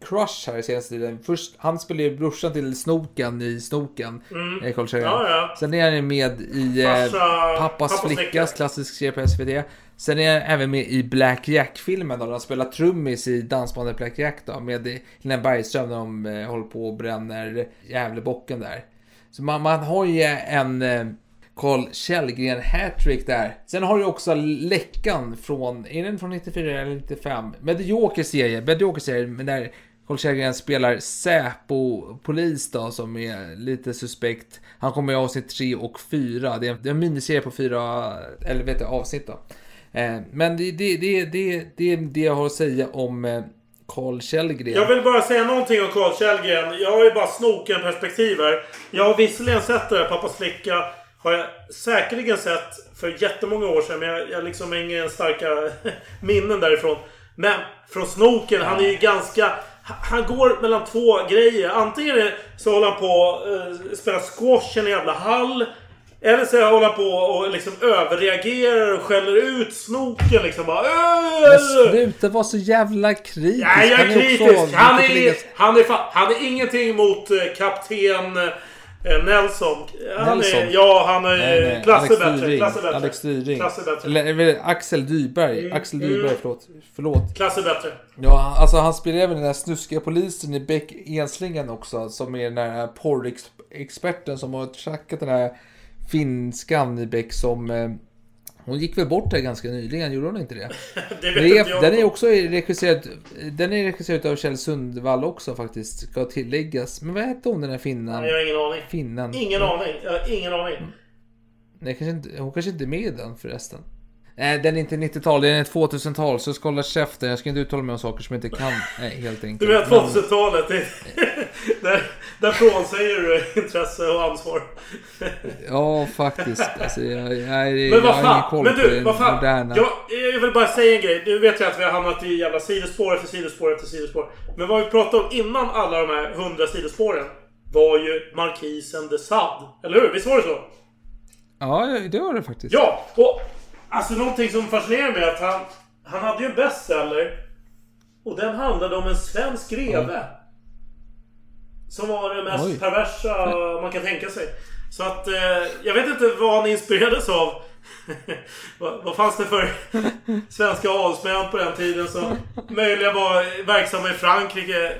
crush här senaste tiden. Först, han spelar ju brorsan till Snoken i Snoken. Mm. Eh, Carl Källgren. Ja, ja. Sen är han ju med i eh, Pappas, Pappas flickas flicka. klassisk serie på SVT. Sen är han även med i Black Jack-filmen då, där han spelar trummis i dansbandet Black Jack då. Med Helena Bergström när de eh, håller på och bränner Gävlebocken där. Så man, man har ju en eh, Carl Källgren hattrick där. Sen har du också läckan från, är den från 94 eller 95? Medioker serie, medioker serie, men där Carl Källgren spelar Säpo-polis då som är lite suspekt. Han kommer i avsnitt 3 och 4. Det är, det är en miniserie på fyra, eller vet du, avsnitt då. Eh, men det, det, det, det, det är det jag har att säga om eh, Carl Källgren. Jag vill bara säga någonting om Carl Källgren. Jag har ju bara snoken perspektiv här. Jag har visserligen sett det här, Pappas flicka. Har jag säkerligen sett för jättemånga år sedan. Men jag, jag liksom har inga starka minnen därifrån. Men från snoken, han är ju ganska... Han går mellan två grejer. Antingen är- så håller han på eh, spela squash i en jävla hall. Eller så håller han på och liksom överreagerar och skäller ut snoken liksom bara Men sluta vara så jävla kritisk. Ja, jag är Han kritisk. Han är, han är, fa- han är ingenting mot eh, kapten Nelson. Han Nelson. är, ja, han är Nej, nej. klasser Alex bättre. Dyring. Klasser bättre. Alex Dyring. Klasser bättre. Eller, Axel Dyberg. Mm, Axel mm. Dyberg, förlåt. Förlåt. Klasser bättre. Ja, alltså han spelar även den där snuskiga polisen i Beck Enslingen också. Som är den där porrexperten som har trackat den här finskan i Beck som... Hon gick väl bort där ganska nyligen, gjorde hon inte det? Det jag. den är också regisserad, den är regisserad av Kjell Sundvall också faktiskt, ska tilläggas. Men vad hette hon den här finnan? Jag har ingen aning. Finnen. Ingen aning. Jag har ingen aning. Nej, kanske inte, hon kanske inte är med i den förresten. Nej, den är inte 90-tal, den är 2000-tal, så jag ska hålla käften. Jag ska inte uttala mig om saker som jag inte kan, nej, helt enkelt. Du menar Men- 2000-talet? Där, där frånsäger du intresse och ansvar. Ja, faktiskt. Alltså, jag, jag, jag, Men vad fan, men du, vad fan. moderna. Jag, jag vill bara säga en grej. Nu vet jag att vi har hamnat i jävla sidospår efter sidospår efter sidospår. Men vad vi pratade om innan alla de här hundra sidospåren var ju Markisen de Sade. Eller hur? Visst var det så? Ja, det var det faktiskt. Ja! Och alltså någonting som fascinerar mig är att han, han hade ju en bestseller. Och den handlade om en svensk greve. Som var det mest Oj. perversa man kan tänka sig. Så att eh, jag vet inte vad han inspirerades av. vad, vad fanns det för svenska adelsmän på den tiden som möjligen var verksamma i Frankrike?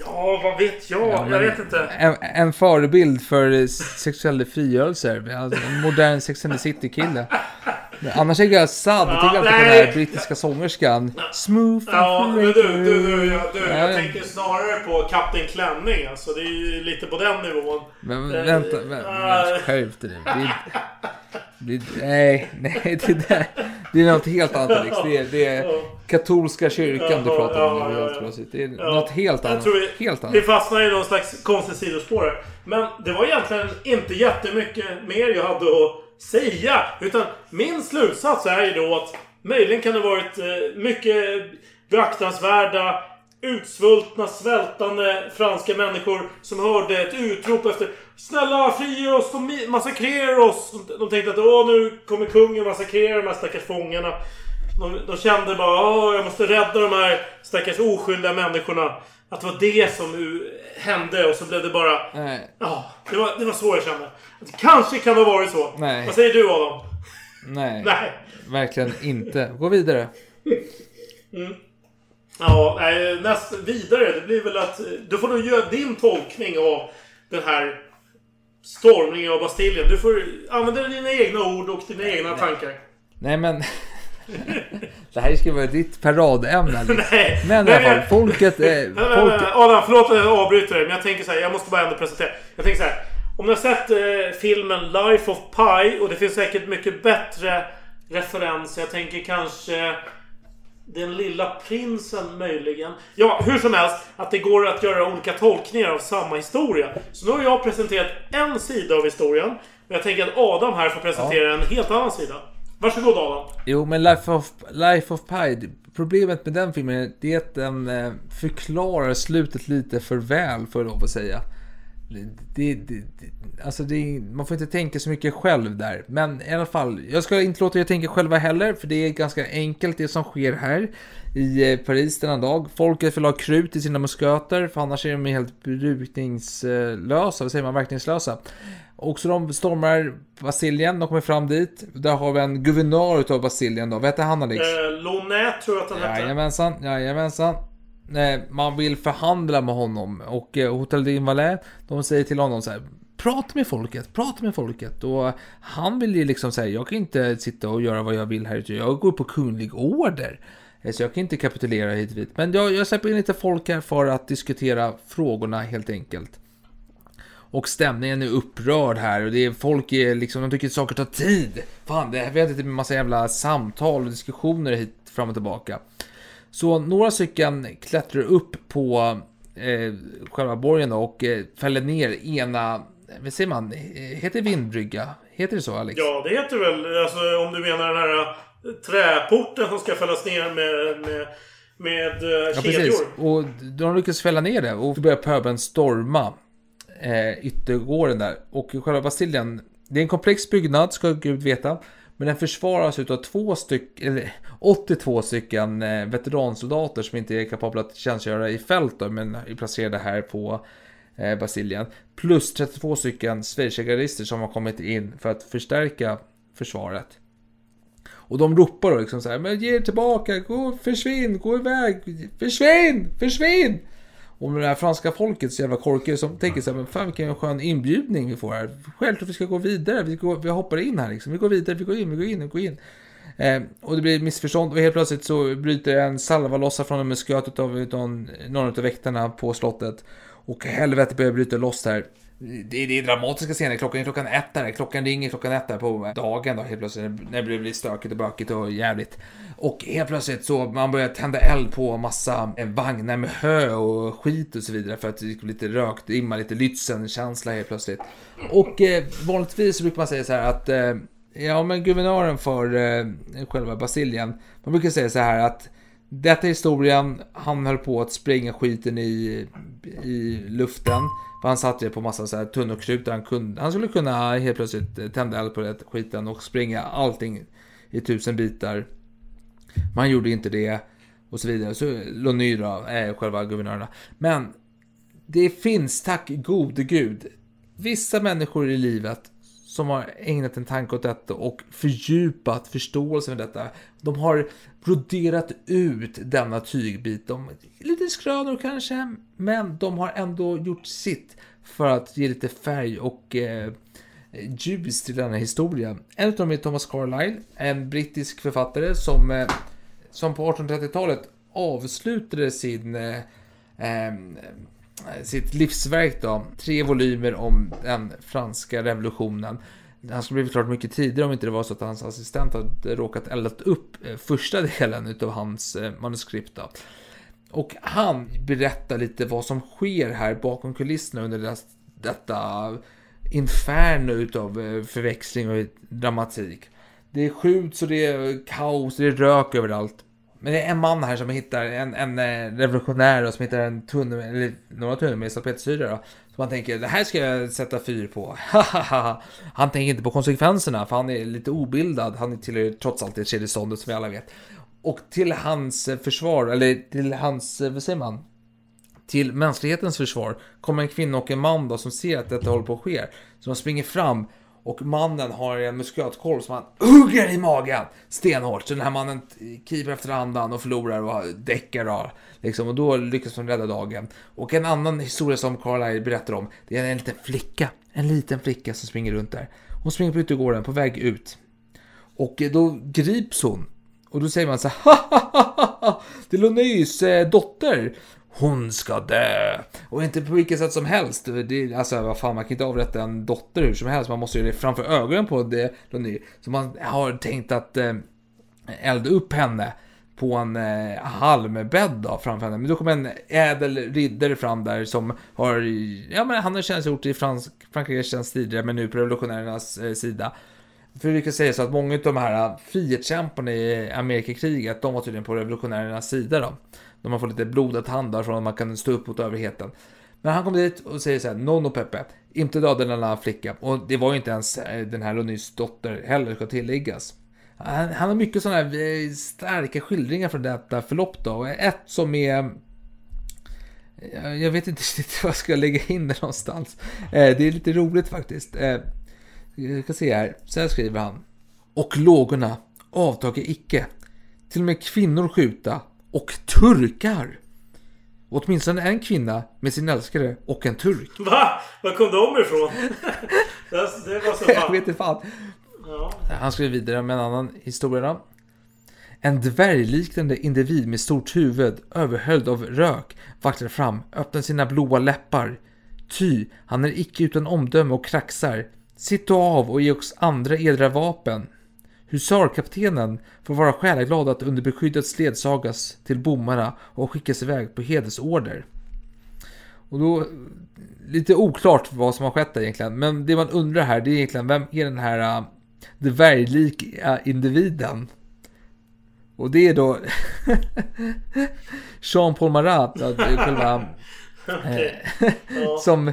Ja, vad vet jag? Ja, jag vet inte. En, en förebild för eh, sexuell frigörelse. Alltså, en modern Sex and the City-kille. Annars är jag sad. Jag tycker Ja, alltid på den här brittiska sångerskan. Smooth Ja, men du, du, du, jag, du, Ja, jag tänker snarare på Kapten Klänning. Alltså, det är ju lite på den nivån. Men Eh, vänta, vänta, skärp dig nu. Det det Nej, nej, det där. Det är något helt annat Alex. Det är, det är katolska kyrkan du pratar om. nu, helt plötsligt. Det är Ja, något helt jag annat. tror vi, Helt Vi annat. fastnar i någon slags konstig sidospår här. Men det var egentligen inte jättemycket mer jag hade att säga. Utan min slutsats är ju då att möjligen kan det varit eh, mycket beaktansvärda utsvultna, svältande franska människor som hörde ett utrop efter Snälla frige oss, de massakrerar oss! De tänkte att åh nu kommer kungen massakrera de här stackars fångarna. De, de kände bara åh jag måste rädda de här stackars oskyldiga människorna. Att det var det som hände och så blev det bara... Nej. Ja, det var, det var så jag kände. Att kanske kan det ha varit så. Nej. Vad säger du Adam? Nej. Nej. Verkligen inte. Gå vidare. Mm. Ja, nej, näst vidare. Det blir väl att... Du får nog göra din tolkning av den här stormningen av Bastiljen. Du får använda dina egna ord och dina egna tankar. Nej men... Det här ska vara ditt paradämne Alex. Nej, Men i alla fall, folket... Eh, Nej, nej, folket nej, Adam, förlåt att jag avbryter dig, men jag tänker så här. Jag måste bara ändå presentera. Jag tänker så här. Om ni har sett eh, filmen Life of Pi och det finns säkert mycket bättre referenser. Jag tänker kanske Den lilla prinsen möjligen. Ja, hur som helst. Att det går att göra olika tolkningar av samma historia. Så nu har jag presenterat en sida av historien. Men jag tänker att Adam här får presentera en helt annan sida. Varsågod Adam. Jo, men Life of, Life of Pi, problemet med den filmen är att den eh, förklarar slutet lite för väl, får jag lov att säga. Det, det, det, alltså det, man får inte tänka så mycket själv där. Men i alla fall, jag ska inte låta er tänka själva heller, för det är ganska enkelt det som sker här i eh, Paris denna dag. Folket vill ha krut i sina musköter, för annars är de helt brukningslösa, vad säger man, verkningslösa. Och så de stormar Brasilien, de kommer fram dit. Där har vi en guvernör utav Brasilien då, vad heter han Alex? Eh, Lonet tror jag att han hette. Jajamensan, jajamensan. Eh, Man vill förhandla med honom och eh, Hotel d'Invalais, de säger till honom så här. Prata med folket, prata med folket. Och han vill ju liksom säga, jag kan inte sitta och göra vad jag vill här ute. Jag går på kunglig order. Eh, Så jag kan inte kapitulera hit och dit. Men jag, jag släpper in lite folk här för att diskutera frågorna helt enkelt. Och stämningen är upprörd här och det är folk är liksom, de tycker att saker tar tid. Fan, det, har inte en massa jävla samtal och diskussioner hit fram och tillbaka. Så några stycken klättrar upp på eh, själva borgen då och eh, fäller ner ena, vad säger man, Eh, heter det vindbrygga? Heter det så Alex? Ja, det heter väl... Alltså om du menar den här eh, träporten som ska fällas ner med, med, med eh, Ja, kedjor. precis. Och de lyckas fälla ner det och börjar pöbeln storma eh, yttergården där. Och själva Bastiljen, det är en komplex byggnad, ska Gud veta. Men den försvaras utav två stycken, eller 82 stycken eh, veteransoldater som inte är kapabla att tjänstgöra i fält då, men är placerade här på eh, Basilien. Plus 32 stycken schweizergardister som har kommit in för att förstärka försvaret. Och de ropar då liksom så här, men ge er tillbaka, gå, försvinn, gå iväg, försvinn, försvinn! Och med det här franska folket så jävla korkade som tänker så här, men fan vilken skön inbjudning vi får här. Självklart vi ska gå vidare, vi, går, vi hoppar in här liksom. Vi går vidare, vi går in, vi går in, vi går in. Eh, och det blir missförstånd och helt plötsligt så bryter en salva loss från en musköt av utav någon av väktarna på slottet. Och helvete börjar bryta loss här. Det är, det är dramatiska scener. Klockan är klockan ett där. Klockan ringer klockan ett där på dagen då helt plötsligt. När det blir stökigt och bökigt och jävligt. Och helt plötsligt så man börjar tända eld på massa eh, vagnar med hö och skit och så vidare. För att det blir lite rökt, imma lite Lützen-känsla helt plötsligt. Och eh, vanligtvis så brukar man säga så här att eh, Ja men guvernören för eh, själva Basilien, Man brukar säga så här att detta är historien, han höll på att spränga skiten i, i luften. För han satt ju på massa så här tunnor han, kunde, han skulle kunna helt plötsligt tända eld på den skiten och springa allting i tusen bitar. Man gjorde inte det. och så vidare. Så Lony då, är själva guvernörerna. Men det finns, tack gode gud, vissa människor i livet som har ägnat en tanke åt detta och fördjupat förståelsen för detta. De har broderat ut denna tygbit. De, lite skrönor kanske, men de har ändå gjort sitt för att ge lite färg och eh, ljus till denna historia. En av dem är Thomas Carlyle, en brittisk författare som, eh, som på 1830-talet avslutade sin eh, eh, sitt livsverk då, tre volymer om den franska revolutionen. Han skulle blivit klart mycket tidigare om inte det var så att hans assistent hade råkat eldat upp eh, första delen utav hans eh, manuskript. Då. Och han berättar lite vad som sker här bakom kulisserna under deras, detta inferno utav eh, förväxling och dramatik. Det skjuts och det är kaos, det är rök överallt. Men det är en man här som hittar, en, en revolutionär då, som hittar en tunnel, eller några tunnor med salpetersyra då. Så man tänker, det här ska jag sätta fyr på. han tänker inte på konsekvenserna, för han är lite obildad. Han tillhör trots allt det tredje ståndet som vi alla vet. Och till hans försvar, eller till hans, vad säger man? Till mänsklighetens försvar kommer en kvinna och en man då som ser att detta håller på att ske. Så de springer fram och mannen har en muskatkolv som han hugger i magen stenhårt. Så den här mannen kryper efter andan och förlorar och däckar av. Liksom, och då lyckas de rädda dagen. Och en annan historia som Carlisle berättar om, det är en liten flicka. En liten flicka som springer runt där. Hon springer på utegården på väg ut. Och då grips hon. Och då säger man så här, det är Lonys eh, dotter hon ska dö. Och inte på vilket sätt som helst. Det, alltså vad fan, man kan inte avrätta en dotter hur som helst. Man måste göra det framför ögonen på det Så man har tänkt att eh, elda upp henne på en eh, halmbädd då, framför henne. Men då kommer en ädel riddare fram där som har, ja men han har tjänstgjort i Frank Frankrikes tjänst tidigare men nu på revolutionärernas eh, sida. För vi kan säga så att många av de här eh, frihetskämparna i Amerikakriget, de var tydligen på revolutionärernas sida då. När man får lite blodad hand från att man kan stå upp mot överheten. Men han kommer dit och säger så här, Nonno Pepe, inte döda denna flicka. Och det var ju inte ens eh, den här Lonys dotter heller, ska tilläggas. Han, han har mycket sådana här eh, starka skildringar från detta förlopp då. Och ett som är... Eh, jag vet inte riktigt vad jag ska lägga in det någonstans. Det är lite roligt faktiskt. Jag ska se här, så här skriver han. Och lågorna avtager icke. Till och med kvinnor skjuta och turkar. Åtminstone en kvinna med sin älskare och en turk. Va? Var kom de ifrån? det, var så fan. Jag vet inte fan. Ja. Han skriver vidare med en annan historia då. En dvärgliknande individ med stort huvud, överhöljd av rök, vacklar fram, öppnar sina blåa läppar. Ty, han är icke utan omdöme och kraxar. Sitt då av och ge oss andra edra vapen. Husarkaptenen får vara själaglad att under beskyddet ledsagas till bommarna och skickas iväg på hedersorder. Och då, lite oklart vad som har skett där egentligen, men det man undrar här det är egentligen vem är den här uh, dvärglika individen? Och det är då Jean-Paul Marat, själva, okay. ja. som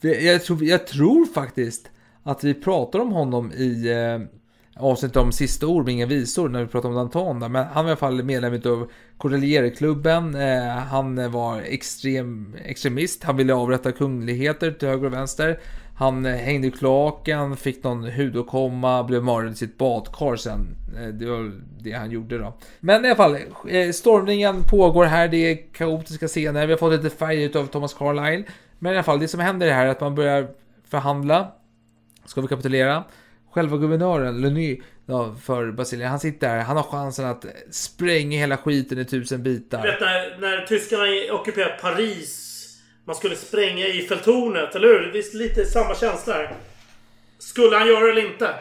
jag tror, jag tror faktiskt att vi pratar om honom i eh, avsnitt om sista ord med inga visor när vi pratar om Danton. Men han var i alla fall medlem av Cordelierklubben. Eh, han var extrem, extremist. Han ville avrätta kungligheter till höger och vänster. Han eh, hängde i kloaken, fick någon hudåkomma, blev mördad i sitt badkar sen. Eh, det var det han gjorde då. Men i alla fall, eh, stormningen pågår här. Det är kaotiska scener. Vi har fått lite färg av Thomas Carlyle. Men i alla fall, det som händer här är att man börjar förhandla. Ska vi kapitulera? Själva guvernören, Leny, för Brasilien, han sitter där. Han har chansen att spränga hela skiten i tusen bitar. Du vet när, när tyskarna ockuperat Paris. Man skulle spränga Eiffeltornet, eller hur? Det är lite samma känsla här. Skulle han göra det eller inte?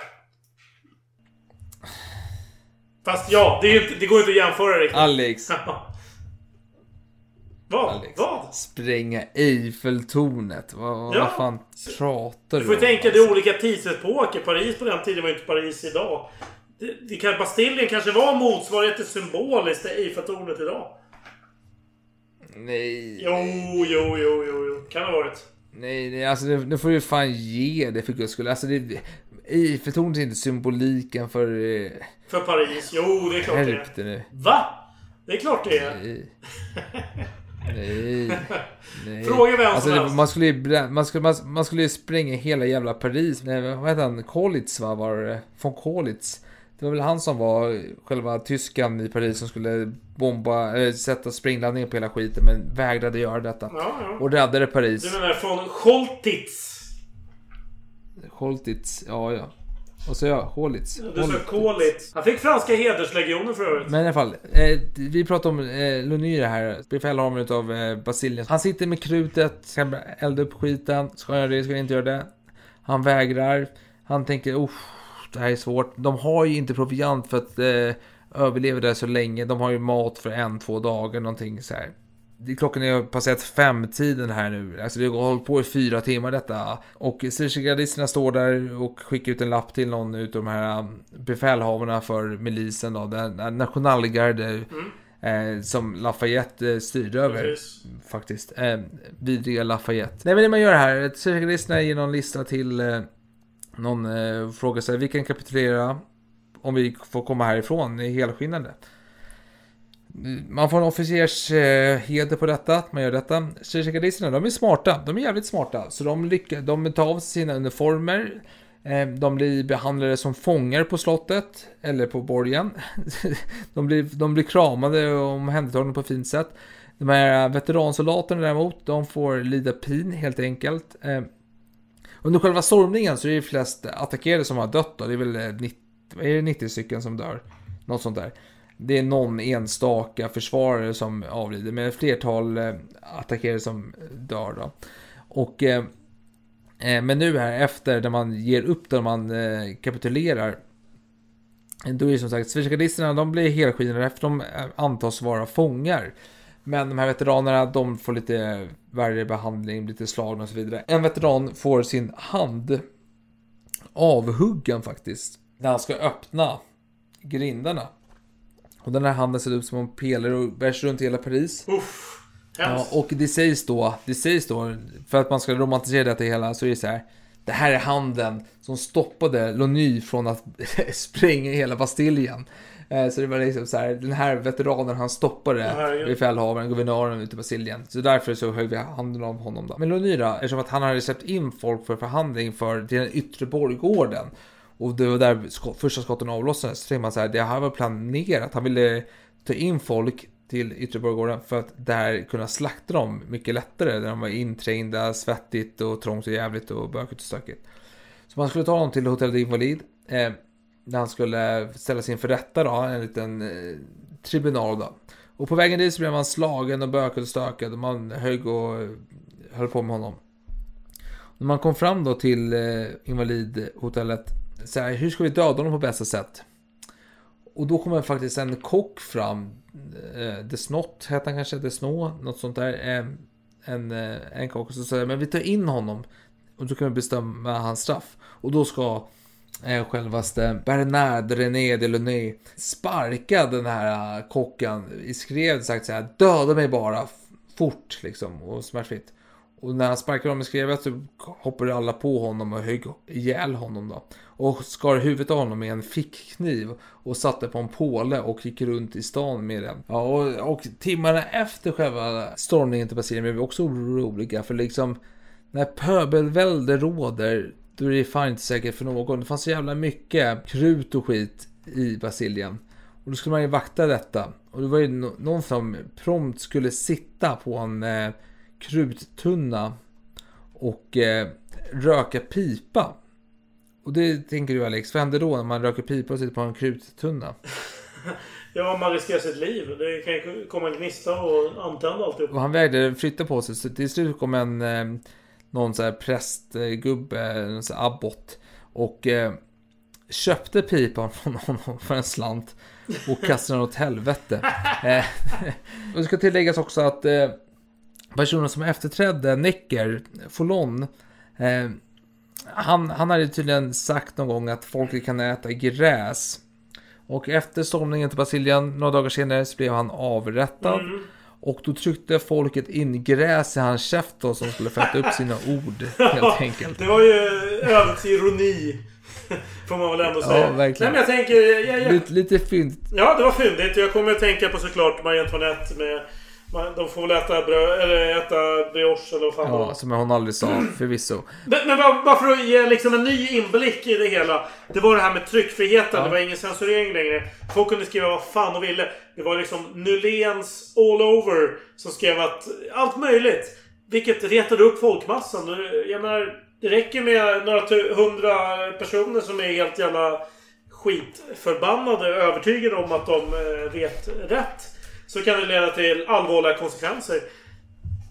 Fast ja, det, inte, det går inte att jämföra riktigt. Alex. Vad? Alex. Vad? Spränga Eiffeltornet. Vad, ja. vad fan pratar du Du får ju tänka, det är olika tidsepoker. Paris på den tiden var ju inte Paris idag. Det, det kan, Bastiljen kanske var motsvarigheten symboliskt till Eiffeltornet idag. Nej. Jo, jo, jo, jo, jo. Kan ha varit. Nej, nej alltså nu får du fan ge det för guds skull. Alltså det... Eiffeltornet är inte symboliken för... Eh... För Paris? Jo, det är klart Skärp det nu. Va? Det är klart det är. Nej. Nej. Nej. Fråga vem som alltså, det, helst. man, skulle ju, man, skulle, man, man skulle ju spränga hela jävla Paris. Nej, vad heter han? Kolitz va? Var det? Von Kolitz. Det var väl han som var själva tyskan i Paris som skulle bomba, äh, sätta sprängladdningar på hela skiten men vägrade göra detta. Ja, ja. Och räddade Paris. Du menar från Scholtitz? Scholtitz, ja ja. Och så ja, Holitz. Du sa Kolitz. Han fick franska hederslegionen för övrigt. Men i alla fall, eh, vi pratar om eh, Lonyr här, befälhavaren utav eh, Basilien. Han sitter med krutet, ska elda upp skiten. Ska han göra det, ska han inte göra det? Han vägrar. Han tänker, oh, det här är svårt. De har ju inte proviant för att eh, överleva där så länge. De har ju mat för en, två dagar, någonting så här. Klockan är passerat femtiden här nu. Alltså det har hållit på i fyra timmar detta. Och Syrizagardisterna står där och skickar ut en lapp till någon utav de här um, befälhavarna för milisen då. Den nationalgarde eh, som Lafayette eh, styrde över. Precis. Faktiskt. Eh, vidriga Lafayette. Nej men det man gör här, Syrizagardisterna ger någon lista till eh, någon eh, frågar sig, vi kan kapitulera om vi får komma härifrån helskinnade. Man får en officers eh, heder på detta, att man gör detta. Syrizagardisterna, de är smarta. De är jävligt smarta. Så de, lyckas, de tar av sig sina uniformer. Eh, de blir behandlade som fångar på slottet, eller på borgen. de, blir, de blir kramade och omhändertagna på ett fint sätt. De här veteransoldaterna däremot, de får lida pin helt enkelt. Eh, under själva stormningen så är det flest attackerade som har dött då. Det är väl eh, 90, är det 90 stycken som dör. Något sånt där. Det är någon enstaka försvarare som avlider, men ett flertal eh, attackerare attackerade som dör då. Och eh, eh, men nu här efter när man ger upp, när man kapitulerar. Då är det som sagt, Sverigedemokraterna de blir helskinnade eftersom de antas vara fångar. Men de här veteranerna, de får lite värre behandling, lite slagna och så vidare. En veteran får sin hand avhuggen faktiskt. När han ska öppna grindarna. Och den här handen ser ut som en pelare och bärs runt hela Paris. Uff, Ja, och det sägs då, det sägs då, för att man ska romantisera detta hela, så är det så här. Det här är handen som stoppade Lony från att spränga hela Bastiljen. Eh, Så det var liksom så här, den här veteranen han stoppade befälhavaren, guvernören ute i Bastiljen. Så därför så högg vi handen av honom då. Men Lony då, eftersom att han hade släppt in folk för förhandling för till den yttre borggården. Och det var där sko- första skotten avlossades. Så tänkte man så här, det här var planerat. Han ville ta in folk till yttre borggården för att där kunna slakta dem mycket lättare. Där de var inträngda, svettigt och trångt och jävligt och bökigt och stökigt. Så man skulle ta honom till Hotel Invalid. Eh, där han skulle ställas inför rätta då, en liten eh, tribunal då. Och på vägen dit så blev man slagen och bökad och stökad och man högg och höll på med honom. När man kom fram då till eh, invalidhotellet, så här, hur ska vi döda honom på bästa sätt? Och då kommer faktiskt en kock fram, eh, Desnott heter han kanske, Desnå, något sånt där. Eh, en, eh, en kock, som så säger men vi tar in honom och då kan vi bestämma hans straff. Och då ska eh, självaste Bernard René Delaunay sparka den här eh, kocken i skrev, sagt så här, döda mig bara fort liksom och smärtfritt. Och när han sparkade honom i skrevet så hoppade alla på honom och högg ihjäl honom då. Och skar huvudet av honom med en fickkniv och satte på en påle och gick runt i stan med den. Ja, och, och timmarna efter själva stormningen till Brasilien blev vi också oroliga för liksom när pöbelvälde råder då är det fan inte säkert för någon. Det fanns så jävla mycket krut och skit i Brasilien. Och då skulle man ju vakta detta. Och det var ju no- någon som prompt skulle sitta på en eh, kruttunna och eh, röka pipa. Och det tänker du Alex, vad händer då när man röker pipa och sitter på en kruttunna? Ja, man riskerar sitt liv. Det kan ju komma en gnista och antända alltihop. Och han vägrade flytta på sig så till slut kom en eh, någon så här prästgubbe, en så här abbot och eh, köpte pipan från honom för en slant och kastade den åt helvete. Eh, och det ska tilläggas också att eh, personen som efterträdde Necker, Folon, eh, han, han hade tydligen sagt någon gång att folket kan äta gräs. Och efter stormningen till Brasilien, några dagar senare, så blev han avrättad. Mm. Och då tryckte folket in gräs i hans käft då, som skulle fatta upp sina ord helt enkelt. Det var ju ödets ironi. Får man väl ändå säga. Ja, verkligen. Nej, men jag tänker... Jag, jag, Lite, lite fint. Ja, det var fyndigt. Jag kommer att tänka på såklart Marie Antoinette med... De får väl äta bröd, eller äta brioche eller vad fan. Ja, som hon aldrig sa förvisso. Men, men bara, bara för att ge liksom en ny inblick i det hela. Det var det här med tryckfriheten. Ja. Det var ingen censurering längre. Folk kunde skriva vad fan de ville. Det var liksom Nyléns all over som skrev att allt möjligt. Vilket retade upp folkmassan. Jag menar, det räcker med några hundra personer som är helt jävla skitförbannade övertygade om att de eh, vet rätt. Så kan det leda till allvarliga konsekvenser.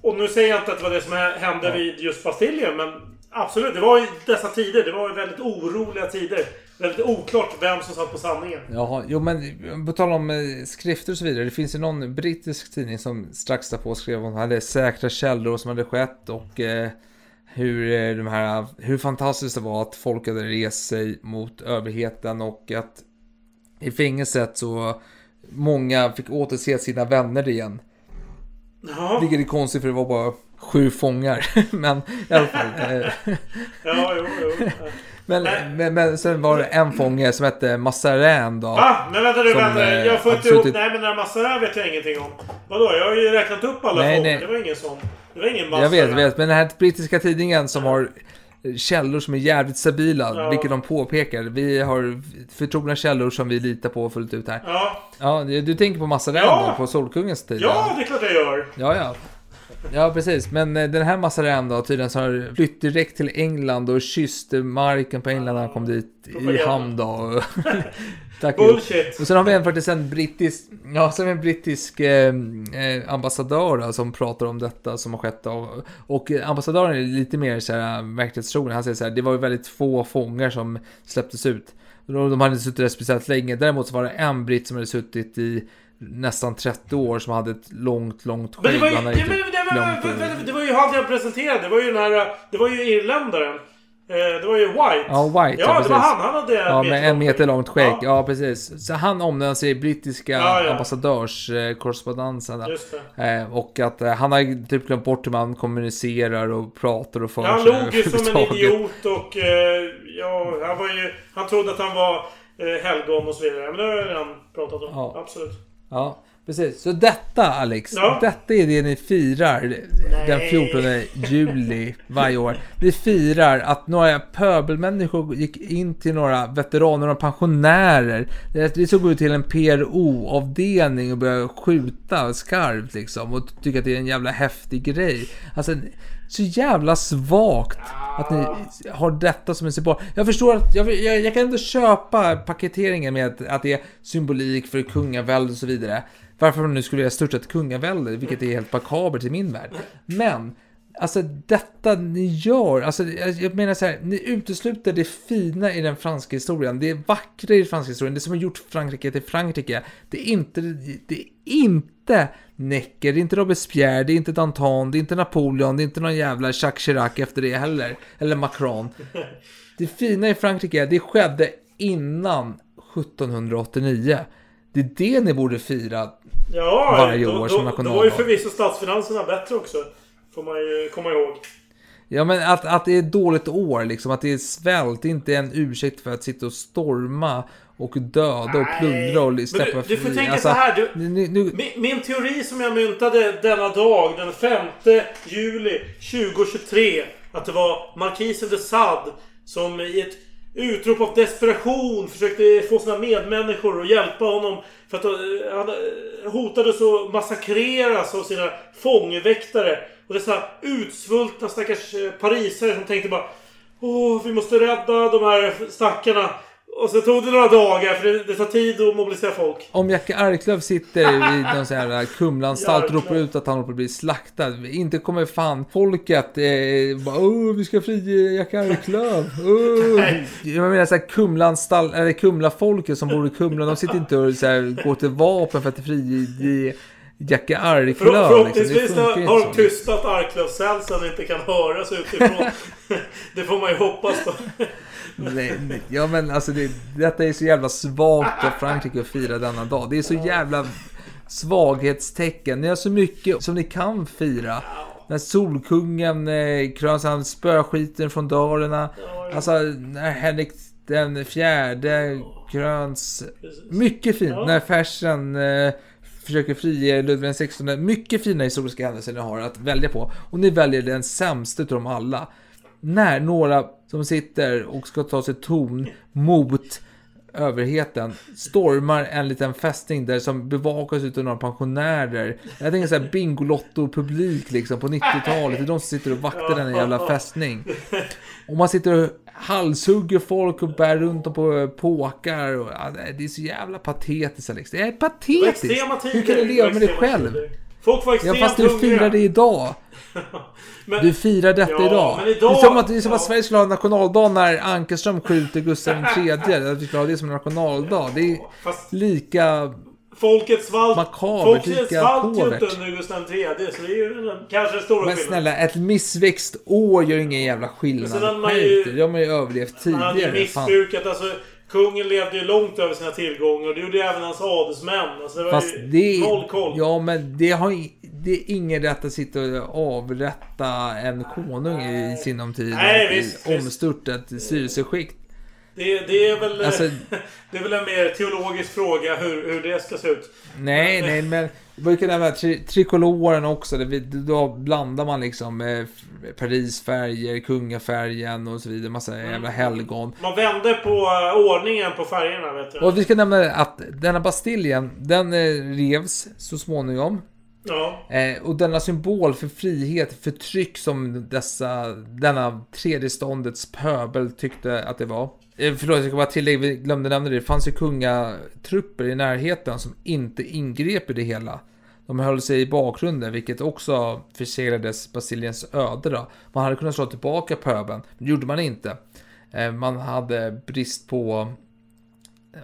Och nu säger jag inte att det var det som hände vid just Bastiljen, men absolut. Det var ju dessa tider. Det var ju väldigt oroliga tider. Väldigt oklart vem som satt på sanningen. Jaha, jo men på tal om eh, skrifter och så vidare. Det finns ju någon brittisk tidning som strax därpå skrev om hade säkra källor som hade skett och eh, hur, eh, de här, hur fantastiskt det var att folk hade rest sig mot överheten och att i fängelset så många fick återse sina vänner igen. Ja. Vilket är konstigt för det var bara sju fångar. men i alla fall. Eh, Ja, jo, jo. men, men, men sen var det en fånge som hette Massarin då. Va? Men vänta nu, vänta. eh, Jag får inte ihop... Nej, men den här massan vet jag ingenting om. Vadå? Jag har ju räknat upp alla Nej, folk. nej. Det var ingen sån. Det var ingen massa. Jag vet, jag vet. Men den här brittiska tidningen som har källor som är jävligt stabila, Ja. vilket de påpekar. Vi har förtrogna källor som vi litar på fullt ut här. Ja. Ja, du tänker på Massarin Ja. på Solkungens tid? Ja, det är klart jag gör. Ja, ja. Ja, precis. Men eh, den här Massarin då, tydligen så har flytt direkt till England och kysste marken på England när han kom dit i hamn då. Tack Bullshit. Och sen har vi en faktiskt en brittisk, ja, sen en brittisk eh, eh, ambassadör då, som pratar om detta som har skett. Då. Och eh, ambassadören är lite mer så här verklighetstrogen. Han säger så här, det var ju väldigt få fångar som släpptes ut. De de hade inte suttit där speciellt länge. Däremot så var det en britt som hade suttit i nästan 30 år som hade ett långt, långt Men det Det, det, det, var, det var ju han jag presenterade. Det var ju den här... Det var ju irländaren. Eh, Det var ju White. Ja, White. Ja, det precis. var han. Han hade Ja, med en meter långt skägg. Ja. Ja, precis. Så han omnämns i brittiska Ja, ja. Ambassadörskorrespondensen. det. Eh, och att eh, han har typ glömt bort hur man kommunicerar och pratar och för Han sig log ju som en idiot och... Ja, han var ju... Han trodde att han var helgon och så vidare. Men det har jag redan pratat om. Ja. Absolut. Ja, precis. Så detta Alex, Ja. detta är det ni firar den 14 juli varje år. Vi firar att några pöbelmänniskor gick in till några veteraner, några pensionärer. Det det såg ut till en PRO-avdelning och började skjuta skarpt liksom och tycka att det är en jävla häftig grej. Alltså, så jävla svagt att ni har detta som en symbol. Jag förstår att, jag, jag, jag kan ändå köpa paketeringen med att, att det är symbolik för kungavälde och så vidare. Varför de nu skulle vilja störta ett kungavälde, vilket är helt bakabert i min värld. Men, alltså detta ni gör, alltså jag, menar så här, ni utesluter det fina i den franska historien, det vackra i den franska historien, det som har gjort Frankrike till Frankrike. Det är inte, det är inte Necker, det är inte Robespierre, det är inte Danton, det är inte Napoleon, det är inte någon jävla Jacques Chirac efter det heller. Eller Macron. Det fina i Frankrike, det skedde innan 1789. Det är det ni borde fira Ja, varje år då, som då var ju nationaldag. förvisso statsfinanserna bättre också. Får man ju komma ihåg. Ja men att, att det är ett dåligt år liksom, att det är svält, det är inte en ursäkt för att sitta och storma och döda och plundra och Men släppa du, du får tänka Alltså, så här. Du, nu- nu- min, min teori som jag myntade denna dag, den 5 juli 2023. Att det var markisen de Sade som i ett utrop av desperation försökte få sina medmänniskor att hjälpa honom. För att eh, han eh, hotades att massakreras av sina fångväktare. Och dessa utsvultna stackars eh, parisare som tänkte bara Åh, vi måste rädda de här stackarna. Och så tog det några dagar för det, det tar tid att mobilisera folk. Om Jacke Arklöv sitter i någon sån här Kumlaanstalt och ropar ut att han håller på att bli slaktad. Inte kommer fan folket eh, bara Åh, vi ska frige Jacke Arklöv. Åh. Jag menar såhär Kumlaanstalt, eller Kumlafolket som bor i Kumla. De sitter inte och så här, går till vapen för att frige Jacke Arklöv. För, förhoppningsvis liksom. Funkar ju har de tystat Arklövsell så det inte kan höras utifrån. det får man ju hoppas då. Nej, nej, ja men alltså det, detta är så jävla svagt av Frankrike att fira denna dag. Det är så jävla svaghetstecken. Ni har så mycket som ni kan fira. När Solkungen eh, kröns han spöskiten från dörrarna. Alltså när Henrik den fjärde kröns. Mycket fint. När Fersen eh, försöker frige Ludvig XVI. Mycket fina historiska händelser ni har att välja på. Och ni väljer den sämsta utav dem alla. När några som sitter och ska ta sig ton mot överheten stormar en liten fästning där som bevakas utav några pensionärer. Jag tänker såhär Bingolotto-publik liksom på 90-talet. Det är de som sitter och vaktar den jävla fästning. Och man sitter och halshugger folk och bär runt dem på påkar. Och, ja, det är så jävla patetiskt Alex. Det är patetiskt. Hur kan du leva med Extrema själv? tider. Folk var Ja extremt fast du firar det idag. Men- Du firar detta Ja, idag. men idag- Det är som att, är som att ja. Sverige skulle ha en nationaldag när Ankerström skjuter Gustav III. Att vi skulle ha det som en nationaldag. Det är Fast lika... folket svalt, Makabert, lika påvert. under Gustav III. Så det är ju kanske den stora Men skillnaden. snälla, ett missväxt år gör ingen jävla Men sen hade skillnad. man ju- Det har man ju överlevt Han hade ju tidigare. Missbrukat, alltså Kungen levde ju långt över sina tillgångar och det gjorde även hans adelsmän. Alltså det var Fast ju det noll koll. Ja, men det har det är ingen rätt att sitta och avrätta en konung i sinom tid. Nej, visst, i omstörtat styrelseskikt. Det, det, är väl, Alltså- det är väl en mer teologisk fråga hur, hur det ska se ut. Nej, nej, men vi brukar nämna tri trikoloren också. Vi, då blandar man liksom eh, Parisfärger, kungafärgen och så vidare. Massa jävla helgon. Man vände på eh, ordningen på färgerna vet du. Och vi ska nämna att denna Bastiljen, den eh, revs så småningom. Ja. Eh, och denna symbol för frihet, förtryck som dessa, denna tredje ståndets pöbel tyckte att det var. Eh, förlåt, jag ska bara tillägga, vi glömde nämna det. Det fanns ju kungatrupper i närheten som inte ingrep i det hela. De höll sig i bakgrunden, vilket också förseglades Basiliens öde då. Man hade kunnat slå tillbaka pöbeln, men det gjorde man inte. Eh, man hade brist på...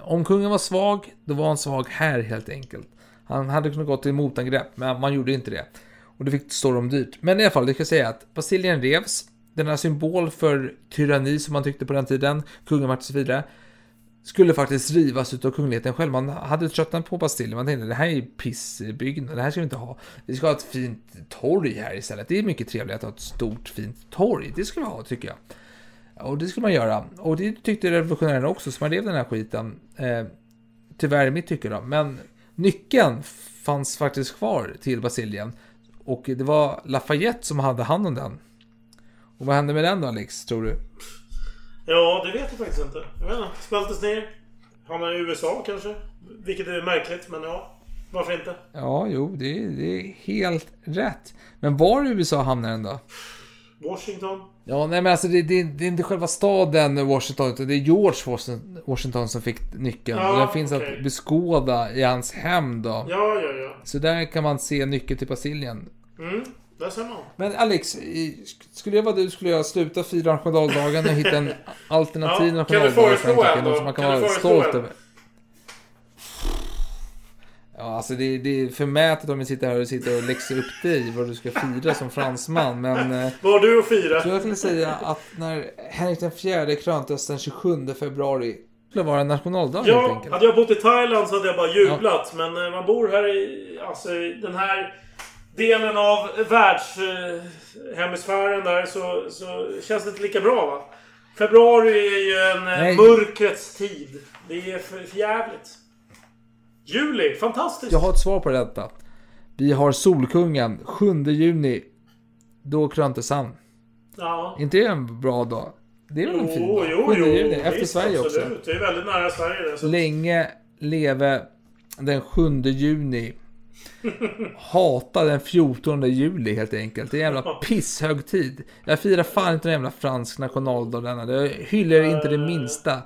Om kungen var svag, då var han svag här helt enkelt. Han hade kunnat gå till motangrepp, men man gjorde inte det. Och det fick stå dem dyrt. Men i alla fall, det ska säga att Basilien revs. Denna symbol för tyranni som man tyckte på den tiden, kungamakt och så vidare, skulle faktiskt rivas utav kungligheten själv. Man hade tröttnat på Bastiljen. Man tänkte det här är pissbyggnad, det här ska vi inte ha. Vi ska ha ett fint torg här istället. Det är mycket trevligare att ha ett stort fint torg. Det ska vi ha, tycker jag. Och det skulle man göra. Och det tyckte revolutionärerna också, så man rev den här skiten. Eh, tyvärr i mitt tycke då. Men nyckeln fanns faktiskt kvar till Basilien. Och det var Lafayette som hade hand om den. Och vad hände med den då Alex, tror du? Ja, det vet jag faktiskt inte. Jag vet inte. Smältes ner. Hamnade i USA kanske. Vilket är märkligt, men ja. Varför inte? Ja, jo, det, det är helt rätt. Men var i USA hamnade den då? Washington. Ja, nej men alltså det, det, det är inte själva staden Washington, utan det är George Washington- som fick nyckeln. Ja, och den finns okej. att beskåda i hans hem då. Ja, ja, ja. Så där kan man se nyckeln till Brasilien. Mm. Men Alex, skulle jag vara du skulle jag sluta fira nationaldagen och hitta en alternativ Ja, kan du nationaldag föreslå en? Något som man kan, Kan vara stolt över. Ja, alltså det, det är förmätet om vi sitter här och sitter och läxar upp dig vad du ska fira som fransman. Men eh, Vad har du att fira? så jag skulle säga att när Henrik den fjärde kröntes den 27 februari skulle vara en nationaldag helt Ja, enkelt. hade jag bott i Thailand så hade jag bara jublat. Men eh, man bor här i alltså, i den här delen av världshemisfären där så, så känns det inte lika bra va? Februari är ju en eh, Nej. mörkrets tid. Det är för, för jävligt. Juli, fantastiskt! Jag har ett svar på detta. Vi har Solkungen, 7 juni. Då kröntes han. Ja. inte det en bra dag? Det är väl en fin Jo, dag? jo, 7 jo. juni, efter visst, Sverige absolut. också. Det är väldigt nära Sverige det. Så. Länge leve den 7 juni. Hata den 14 juli helt enkelt. Det är en jävla pisshögtid. Jag firar fan inte en jävla fransk nationaldag denna. Jag hyllar inte det minsta.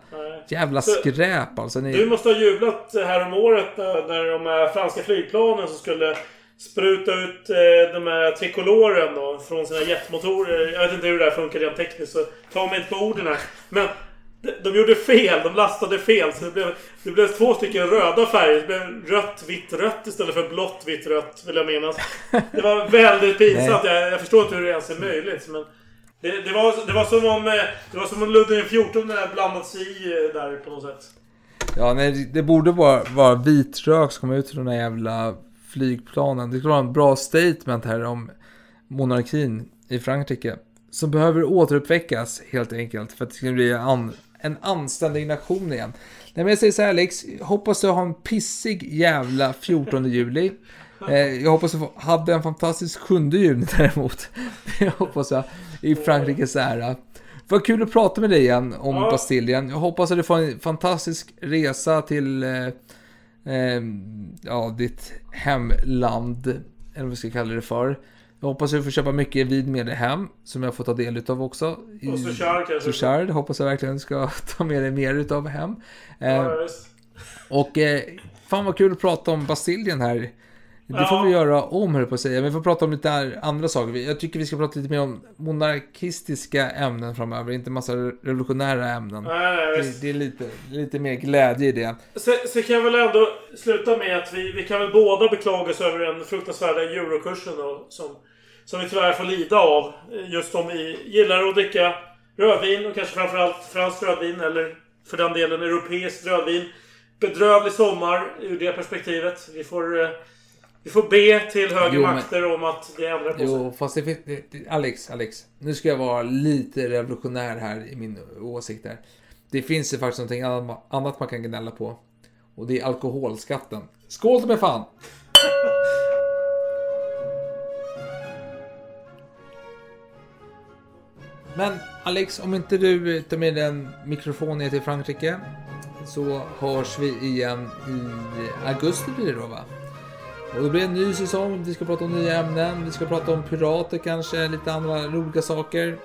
Jävla skräp alltså. Ni... Du måste ha jublat här om året när, när de här franska flygplanen som skulle spruta ut eh, de här trikoloren då från sina jetmotorer. Jag vet inte hur det där funkar rent tekniskt så ta mig inte på orden här. Men de, de gjorde fel. De lastade fel. Så det blev, det blev två stycken röda färger. Det blev rött, vitt, rött istället för blått, vitt, rött vill jag minnas. Det var väldigt pinsamt. Jag, jag förstår inte hur det ens är möjligt. Men det, det, var, det var som om, eh, det var som om Ludvig XIV blandat sig i eh, där på något sätt. Ja, nej, det borde vara, vara vit rök som kommer ut från de där jävla flygplanen. Det skulle vara en bra statement här om monarkin i Frankrike. Som behöver återuppväckas helt enkelt för att det ska bli an, en anständig nation igen. Nej men jag säger så här Alex, hoppas du har en pissig jävla 14 juli. Eh, jag hoppas du hade en fantastisk 7 juni däremot. Det hoppas jag i Frankrikes ära. Vad kul att prata med dig igen om Ja. Bastiljen. Jag hoppas att du får en fantastisk resa till eh, eh, ja, ditt hemland. Eller vad vi ska kalla det för. Jag hoppas att du får köpa mycket vin med dig hem. Som jag får ta del utav också. Och Suchard kanske. Suchard hoppas jag verkligen ska ta med dig mer utav hem. Eh, Ja, visst. och eh, fan vad kul att prata om Bastiljen här. Det får Ja. vi göra om, höll på att säga. Vi får prata om lite andra saker. Vi- Jag tycker vi ska prata lite mer om monarkistiska ämnen framöver. Inte massa revolutionära ämnen. Nej, nej, det, det är lite, lite mer glädje i det. Sen, sen kan jag väl ändå sluta med att vi, vi kan väl båda beklaga oss över den fruktansvärda eurokursen då, som, som vi tyvärr får lida av. eh, Just om vi gillar att dricka rödvin och kanske framförallt franskt rödvin eller för den delen europeiskt rödvin. Bedrövlig sommar ur det perspektivet. Vi får, eh, vi får be till högre Jo, men- makter om att det ändrar på sig. Jo, fast det, finns- det, det Alex, Alex. Nu ska jag vara lite revolutionär här i min åsikt här. Det finns ju faktiskt någonting annat, man kan gnälla på. Och det är alkoholskatten. Skål mig fan! Men Alex, om inte du tar med den mikrofon ner till Frankrike så hörs vi igen i augusti blir det då va? Och då blir det en ny säsong, vi ska prata om nya ämnen, vi ska prata om pirater kanske, lite andra roliga saker.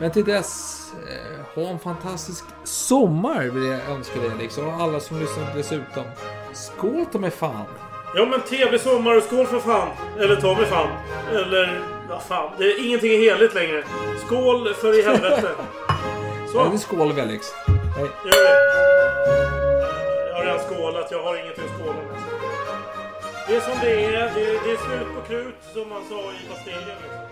Men till dess, eh, ha en fantastisk sommar vill jag önska dig Alex och alla som lyssnar dessutom. Skål ta mig fan! Ja men trevlig sommar och skål för fan! Eller ta mig fan! Eller... Ja, fan. Det är, ingenting är heligt längre. Skål för i helvete! Så. Ja, vi Alex. Hej. Gör det. Jag har redan skålat. Jag har ingenting att skåla med. Det är som det är. Det, det är slut på krut som man sa i Bastiljen. Liksom.